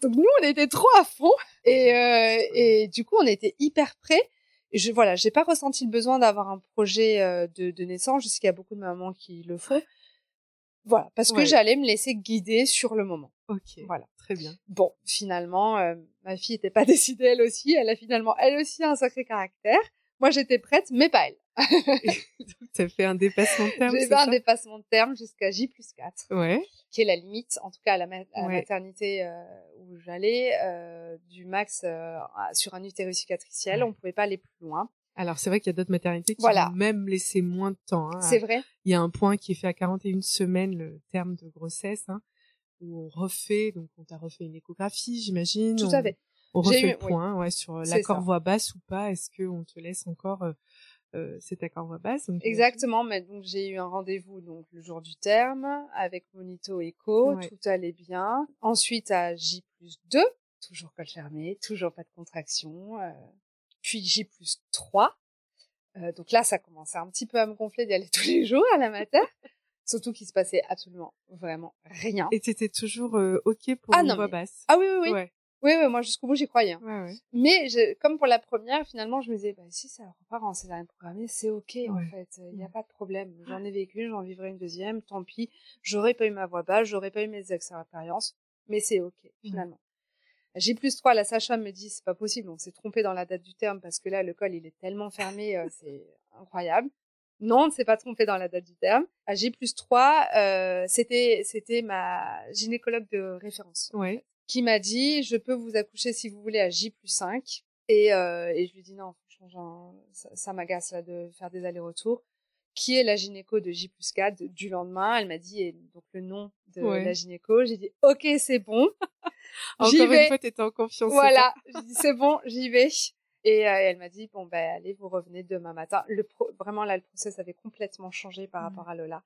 Donc nous, on était trop à fond et, euh, et du coup, on était hyper prêts. Je voilà, j'ai pas ressenti le besoin d'avoir un projet euh, de, de naissance, je sais qu'il y a beaucoup de mamans qui le font. Voilà, parce que j'allais me laisser guider sur le moment. Ok. Voilà. Très bien. Bon, finalement, euh, ma fille n'était pas décidée elle aussi. Elle a finalement elle aussi un sacré caractère. Moi, j'étais prête, mais pas elle. Donc, ça fait un dépassement de terme. J'ai fait un dépassement de terme jusqu'à J plus 4. Ouais. Qui est la limite, en tout cas à la, maternité euh, où j'allais, euh, du max sur un utérus cicatriciel. On pouvait pas aller plus loin. Alors c'est vrai qu'il y a d'autres maternités qui ont même laissé moins de temps. Hein, c'est vrai. Il y a un point qui est fait à 41 semaines le terme de grossesse, hein, où on refait, donc on t'a refait une échographie, j'imagine. Tout à fait. On refait le point, ouais, sur l'accord voix basse ou pas. Est-ce qu'on te laisse encore euh, cet accord voix basse Exactement. Mais donc j'ai eu un rendez-vous donc le jour du terme avec monito écho, tout allait bien. Ensuite à J plus 2, toujours col fermé, toujours pas de contraction. Euh, puis J plus 3. Euh, donc là, ça commençait un petit peu à me gonfler d'y aller tous les jours à la mater. Surtout qu'il se passait absolument vraiment rien. Et t'étais toujours euh, ok pour ah, une voix basse. Ah oui oui oui. Ouais. Oui, oui, moi jusqu'au bout j'y croyais. Hein. Ouais, ouais. Mais je, comme pour la première, finalement je me disais, bah, si ça repart en césarienne programmée, c'est ok en fait, il n'y a pas de problème. J'en ai vécu, j'en vivrai une deuxième, tant pis. J'aurais pas eu ma voix basse, j'aurais pas eu mes expériences, mais c'est ok finalement. J'ai plus 3, la sage-femme me dit c'est pas possible, on s'est trompé dans la date du terme parce que là le col il est tellement fermé, euh, c'est incroyable. Non, on ne s'est pas trompé dans la date du terme. À J plus 3, euh, c'était c'était ma gynécologue de référence ouais. Qui m'a dit je peux vous accoucher si vous voulez à J plus 5 et, euh, et je lui dis non ça, ça m'agace là de faire des allers-retours qui est la gynéco de J plus 4 du lendemain? Elle m'a dit, et donc le nom de la gynéco. J'ai dit, ok, c'est bon. Encore une vais. fois, t'étais en confiance. Voilà. J'ai dit, c'est bon, j'y vais. Et euh, elle m'a dit, bon, ben, allez, vous revenez demain matin. Le vraiment, là, le process avait complètement changé par mmh. rapport à Lola.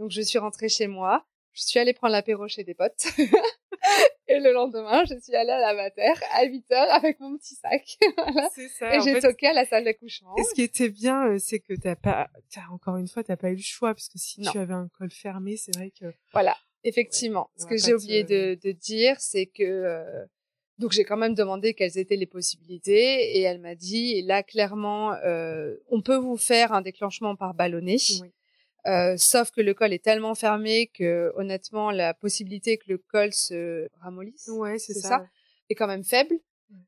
Donc, je suis rentrée chez moi. Je suis allée prendre l'apéro chez des potes. Et le lendemain, je suis allée à la mater à 8 heures avec mon petit sac. C'est ça. Et j'ai toqué à la salle d'accouchement. Et ce qui était bien, euh, c'est que t'as pas, as, encore une fois, t'as pas eu le choix parce que si tu avais un col fermé, c'est vrai que. Voilà, effectivement. ce que j'ai oublié de, de, dire, c'est que euh, donc j'ai quand même demandé quelles étaient les possibilités et elle m'a dit là clairement, euh, on peut vous faire un déclenchement par ballonnet. Oui. Euh, sauf que le col est tellement fermé que honnêtement la possibilité que le col se ramollisse, ouais, c'est ça. est quand même faible.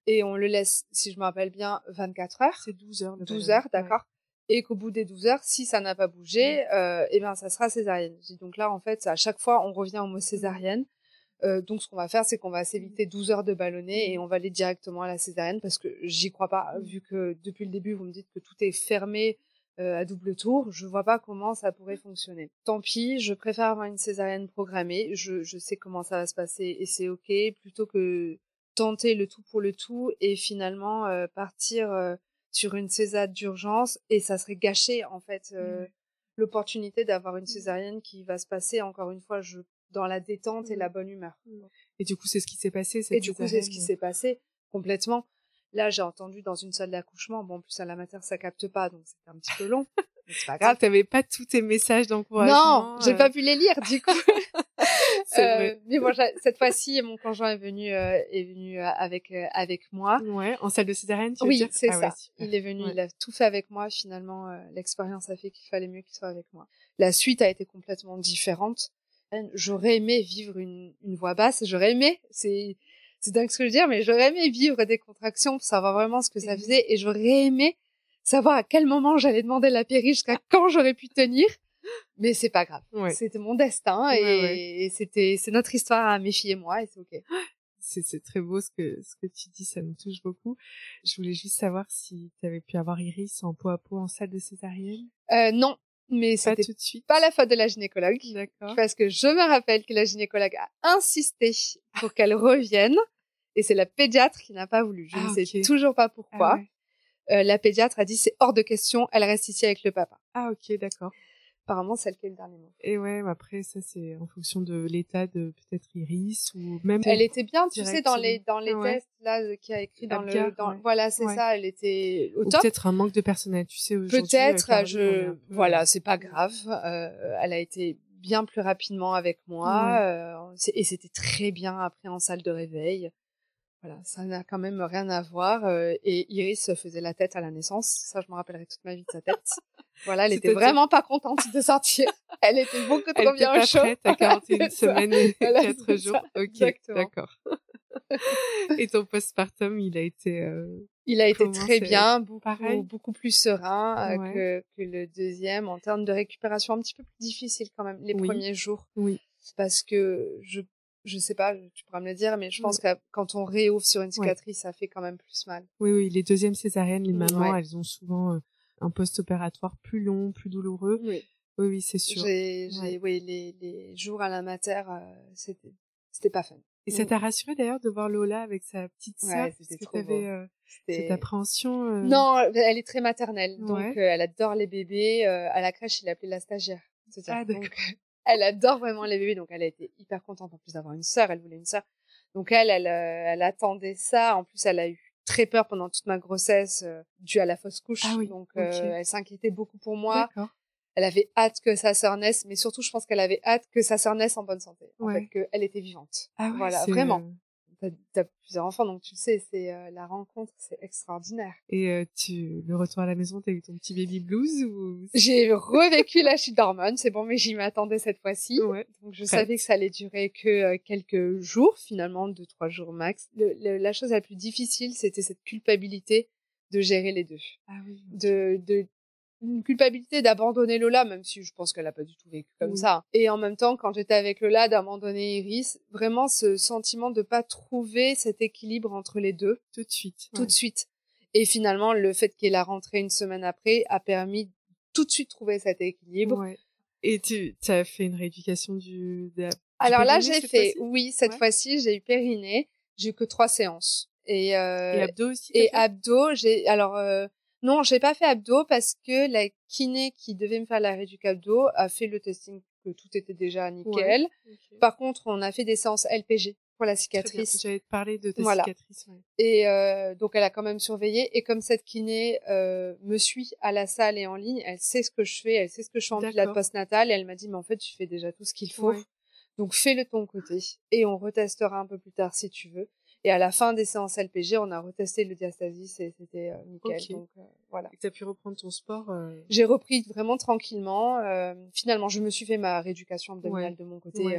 Et on le laisse, si je me rappelle bien, 24 heures. C'est 12 heures. 12 heures, d'accord. Et qu'au bout des 12 heures, si ça n'a pas bougé, euh, eh bien ça sera césarienne. Donc là, en fait, à chaque fois, on revient au mot césarienne. Euh, donc, ce qu'on va faire, c'est qu'on va s'éviter 12 heures de ballonnet et on va aller directement à la césarienne parce que j'y crois pas, vu que depuis le début, vous me dites que tout est fermé, euh, à double tour, je vois pas comment ça pourrait fonctionner. Tant pis, je préfère avoir une césarienne programmée, je, je sais comment ça va se passer et c'est ok, plutôt que tenter le tout pour le tout et finalement euh, partir euh, sur une césade d'urgence et ça serait gâcher en fait mmh. l'opportunité d'avoir une mmh. césarienne qui va se passer encore une fois je dans la détente et la mmh. bonne humeur. Et du coup, c'est ce qui s'est passé. et du coup, c'est ce qui s'est passé complètement. Là, j'ai entendu dans une salle d'accouchement. Bon, en plus à la mater, ça capte pas, donc c'était un petit peu long. c'est pas grave. T'avais pas tous tes messages d'encouragement. Non, j'ai euh. pas pu les lire du coup. c'est euh. Mais bon, cette fois-ci, mon conjoint est venu euh, est venu avec avec moi. Ouais, en salle de césarienne. Tu oui, c'est ah ça. il est venu, il a tout fait avec moi. Finalement, l'expérience a fait qu'il fallait mieux qu'il soit avec moi. La suite a été complètement différente. J'aurais aimé vivre une, une voix basse. J'aurais aimé. C'est c'est dingue ce que je veux dire, mais j'aurais aimé vivre des contractions pour savoir vraiment ce que ça faisait et j'aurais aimé savoir à quel moment j'allais demander la péri jusqu'à quand j'aurais pu tenir. Mais c'est pas grave. C'était mon destin et, c'était, c'est notre histoire à mes filles et moi et c'est ok. C'est très beau ce que ce que tu dis, ça me touche beaucoup. Je voulais juste savoir si tu avais pu avoir Iris en peau à peau en salle de césarienne? Euh, non, mais c'était tout de suite. Pas la faute de la gynécologue. Parce que je me rappelle que la gynécologue a insisté pour qu'elle revienne et c'est la pédiatre qui n'a pas voulu. Je ne ah, sais toujours pas pourquoi. Ah euh, la pédiatre a dit c'est hors de question, elle reste ici avec le papa. Ah ok, d'accord apparemment celle qui est le dernier mot. Et ouais, après ça c'est en fonction de l'état de peut-être Iris ou même. Elle était bien, tu sais, dans les dans les tests là qui a écrit dans le dans, voilà c'est ça, elle était au top. Peut-être un manque de personnel, tu sais aujourd'hui. Peut-être, je voilà, c'est pas grave. Euh, elle a été bien plus rapidement avec moi euh, et c'était très bien après en salle de réveil. Voilà, ça n'a quand même rien à voir. Euh, et Iris faisait la tête à la naissance. Ça, je me rappellerai toute ma vie de sa tête. Voilà, elle était vraiment pas contente de sortir. Elle était beaucoup trop bien au chaud. prête à 41 semaines et 4 jours. ok, d'accord. et ton postpartum, il a été. Euh, il a été très bien, beaucoup, beaucoup plus serein euh, que, que le deuxième en termes de récupération, un petit peu plus difficile quand même les premiers jours. Oui. Parce que je je sais pas, tu pourras me le dire, mais je pense que quand on réouvre sur une cicatrice, ça fait quand même plus mal. Oui, oui, les deuxièmes césariennes, les mamans, elles ont souvent euh, un post-opératoire plus long, plus douloureux. Oui, oui, oui c'est sûr. J'ai, oui, les, les jours à la mater, euh, c'était, c'était pas fun. Et ça mm. t'a rassuré d'ailleurs de voir Lola avec sa petite sœur? Ouais, c'était trop avais, euh, cette appréhension euh... Non, elle est très maternelle, donc euh, elle adore les bébés. à la crèche, il appelait la stagiaire. Ah, donc, elle adore vraiment les bébés, donc elle a été hyper contente en plus d'avoir une sœur. Elle voulait une sœur, donc elle, elle, elle attendait ça. En plus, elle a eu très peur pendant toute ma grossesse euh, due à la fausse couche. Ah donc euh, elle s'inquiétait beaucoup pour moi. Elle avait hâte que sa sœur naisse, mais surtout je pense qu'elle avait hâte que sa sœur naisse en bonne santé, en fait, qu'elle était vivante. Ah voilà, vraiment. T'as as plusieurs enfants, donc tu sais, c'est euh, la rencontre, c'est extraordinaire. Et euh, tu le retour à la maison, t'as eu ton petit baby blues ou J'ai revécu la chute d'hormones, c'est bon, mais j'y m'attendais cette fois-ci. Ouais, donc je savais que ça allait durer que euh, quelques jours, finalement, deux trois jours max. Le, la chose la plus difficile, c'était cette culpabilité de gérer les deux. Ah oui. De, de une culpabilité d'abandonner Lola, même si je pense qu'elle a pas du tout vécu comme ça. Et en même temps, quand j'étais avec Lola, d'abandonner Iris, vraiment ce sentiment de pas trouver cet équilibre entre les deux. Tout de suite. Tout de suite. Et finalement, le fait qu'elle a rentré une semaine après a permis tout de suite trouver cet équilibre. Ouais. Et tu as fait une rééducation du, Alors là, j'ai fait, oui, cette fois-ci, j'ai eu périnée. J'ai eu que trois séances. Et, euh, et abdos aussi. Et abdos, j'ai, alors, euh, non, j'ai pas fait abdos parce que la kiné qui devait me faire la réduc abdos a fait le testing que tout était déjà nickel. Par contre, on a fait des séances LPG pour la cicatrice. J'avais parlé de ta cicatrice. Ouais. Et euh, donc elle a quand même surveillé. Et comme cette kiné euh, me suit à la salle et en ligne, elle sait ce que je fais, elle sait ce que je fais en pilote postnatal. Et elle m'a dit, mais en fait, tu fais déjà tout ce qu'il faut. Donc fais-le ton côté. Et on retestera un peu plus tard si tu veux. Et à la fin des séances LPG, on a retesté le diastasis et c'était euh, nickel. Donc euh, voilà. Tu as pu reprendre ton sport euh? J'ai repris vraiment tranquillement. finalement, je me suis fait ma rééducation abdominale de mon côté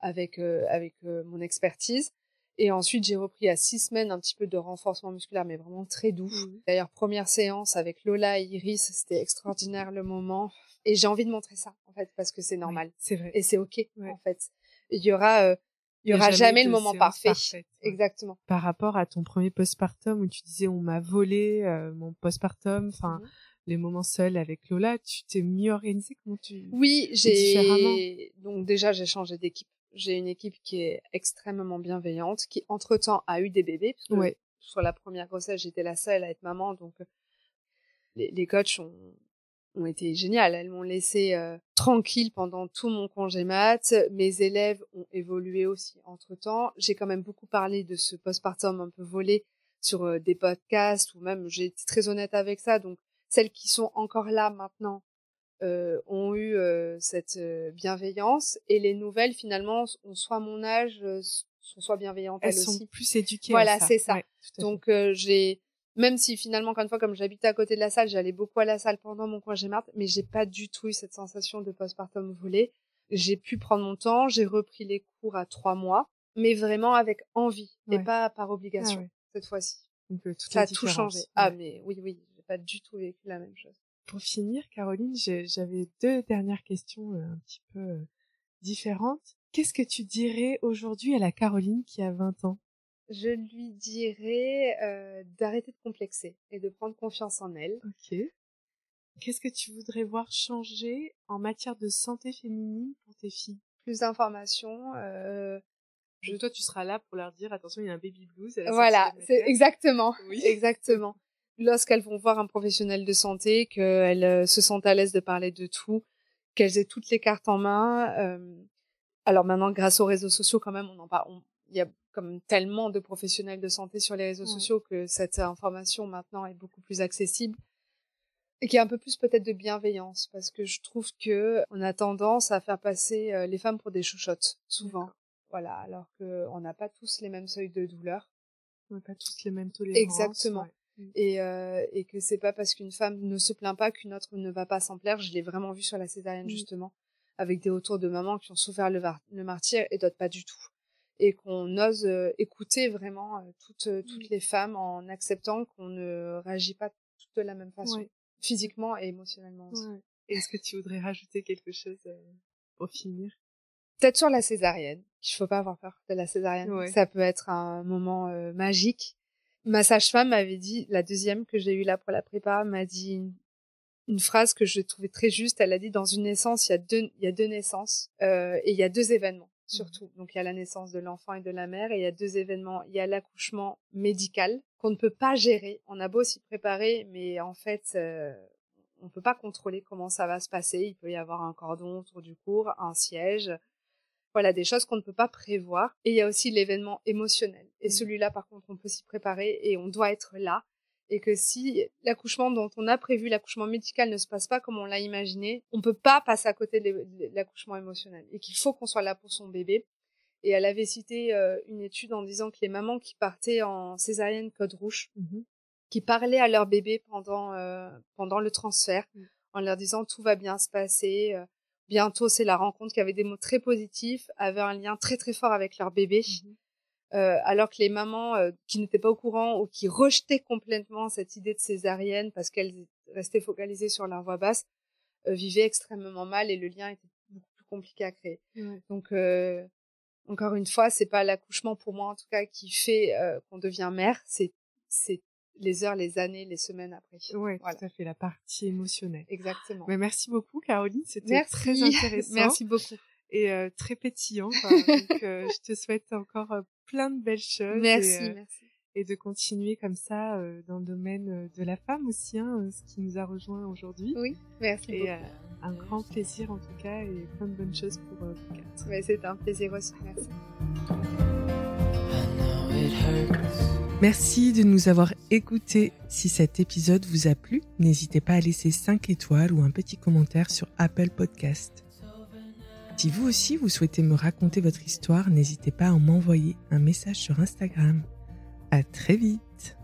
avec avec mon expertise. Et ensuite, j'ai repris à six semaines un petit peu de renforcement musculaire, mais vraiment très doux. Mmh. D'ailleurs, première séance avec Lola et Iris, c'était extraordinaire le moment. Et j'ai envie de montrer ça, en fait, parce que c'est normal. c'est vrai. Et c'est OK, en fait. Il y aura il y aura jamais, le moment parfait. Exactement. Par rapport à ton premier postpartum où tu disais on m'a volé euh, mon postpartum, enfin mmh les moments seuls avec Lola, tu t'es mieux organisé comment tu Oui, j'ai donc déjà j'ai changé d'équipe. J'ai une équipe qui est extrêmement bienveillante, qui entre-temps a eu des bébés parce que sur la première grossesse, j'étais la seule à être maman donc les, les coachs ont ont été géniales. Elles m'ont laissé euh, tranquille pendant tout mon congé mat. Mes élèves ont évolué aussi entre temps. J'ai quand même beaucoup parlé de ce postpartum un peu volé sur euh, des podcasts ou même j'ai été très honnête avec ça. Donc celles qui sont encore là maintenant euh, ont eu cette bienveillance et les nouvelles finalement ont soit mon âge, sont soit bienveillantes elles, elles sont plus éduquées. Voilà, c'est ça. Donc j'ai même si finalement, encore une fois, comme j'habitais à côté de la salle, j'allais beaucoup à la salle pendant mon congé mat, mais j'ai pas du tout eu cette sensation de postpartum volé. J'ai pu prendre mon temps, j'ai repris les cours à trois mois. mais vraiment avec envie et Ouais. pas par obligation Ah ouais. cette fois-ci. Euh, Ça a tout changé. Ouais. Ah mais oui, oui, j'ai pas du tout vécu la même chose. Pour finir, Caroline, j'avais deux dernières questions euh, un petit peu euh, différentes. Qu'est-ce que tu dirais aujourd'hui à la Caroline qui a 20 ans? Je lui dirais euh, d'arrêter de complexer et de prendre confiance en elle. Ok. Qu'est-ce que tu voudrais voir changer en matière de santé féminine pour tes filles? Plus d'informations. euh, Je... Toi, tu seras là pour leur dire attention, il y a un baby blues. à la Voilà, c'est exactement, Oui. exactement. Lorsqu'elles vont voir un professionnel de santé, qu'elles euh, se sentent à l'aise de parler de tout, qu'elles aient toutes les cartes en main. euh, alors maintenant, grâce aux réseaux sociaux, quand même, on en parle. Il y a comme tellement de professionnels de santé sur les réseaux Ouais. sociaux que cette information maintenant est beaucoup plus accessible et qu'il y a un peu plus peut-être de bienveillance parce que je trouve que on a tendance à faire passer euh, les femmes pour des chouchottes souvent. Voilà, alors que on n'a pas tous les mêmes seuils de douleur. On n'a pas tous les mêmes tolérances. Exactement. ouais. et, euh, et que c'est pas parce qu'une femme ne se plaint pas qu'une autre ne va pas s'en plaire. Je l'ai vraiment vu sur la césarienne Mm. justement, avec des autour de mamans qui ont souffert le, le martyr et d'autres pas du tout. Et qu'on ose euh, écouter vraiment euh, toutes, euh, toutes Mm. les femmes en acceptant qu'on ne réagit pas toutes de la même façon, Ouais. physiquement et émotionnellement aussi. Ouais. Est-ce que tu voudrais rajouter quelque chose pour finir? Peut-être sur la césarienne. Il faut pas avoir peur de la césarienne. Ouais. Ça peut être un moment magique. Ma sage-femme m'avait dit, la deuxième que j'ai eue là pour la prépa, m'a dit une, une phrase que je trouvais très juste. Elle a dit, dans une naissance, il y a deux, il y a deux naissances euh, et il y a deux événements surtout. Donc il y a la naissance de l'enfant et de la mère et il y a deux événements. Il y a l'accouchement médical qu'on ne peut pas gérer. On a beau s'y préparer, mais en fait, euh, on peut pas contrôler comment ça va se passer. Il peut y avoir un cordon autour du cours, un siège. Voilà, des choses qu'on ne peut pas prévoir. Et il y a aussi l'événement émotionnel. Et Mhm. celui-là, par contre, on peut s'y préparer et on doit être là. Et que si l'accouchement dont on a prévu, l'accouchement médical ne se passe pas comme on l'a imaginé, on peut pas passer à côté de l'accouchement émotionnel. Et qu'il faut qu'on soit là pour son bébé. Et elle avait cité euh, une étude en disant que les mamans qui partaient en césarienne code rouge, Mhm. qui parlaient à leur bébé pendant euh, pendant le transfert Mm. en leur disant tout va bien se passer euh, bientôt c'est la rencontre qui avait des mots très positifs avaient un lien très très fort avec leur bébé Mhm. Euh, alors que les mamans euh, qui n'étaient pas au courant ou qui rejetaient complètement cette idée de césarienne parce qu'elles restaient focalisées sur leur voix basse euh, vivaient extrêmement mal et le lien était beaucoup plus compliqué à créer donc euh, encore une fois, c'est pas l'accouchement pour moi en tout cas qui fait euh, qu'on devient mère, c'est c'est les heures, les années, les semaines après. Ouais, Voilà. tout à fait, la partie émotionnelle. Exactement. Mais merci beaucoup, Caroline. C'était très intéressant Merci beaucoup. Et euh, très pétillant. quoi. Donc, euh, je te souhaite encore euh, plein de belles choses. Merci, Et, euh, merci. et de continuer comme ça euh, dans le domaine de la femme aussi, hein, ce qui nous a rejoint aujourd'hui. Oui, merci Et beaucoup. euh, un grand plaisir en tout cas et plein de bonnes choses pour euh, vous quatre. Mais c'est un plaisir aussi. Merci. Merci de nous avoir écoutés. Si cet épisode vous a plu, n'hésitez pas à laisser 5 étoiles ou un petit commentaire sur Apple Podcast. Si vous aussi vous souhaitez me raconter votre histoire, n'hésitez pas à m'envoyer un message sur Instagram. À très vite.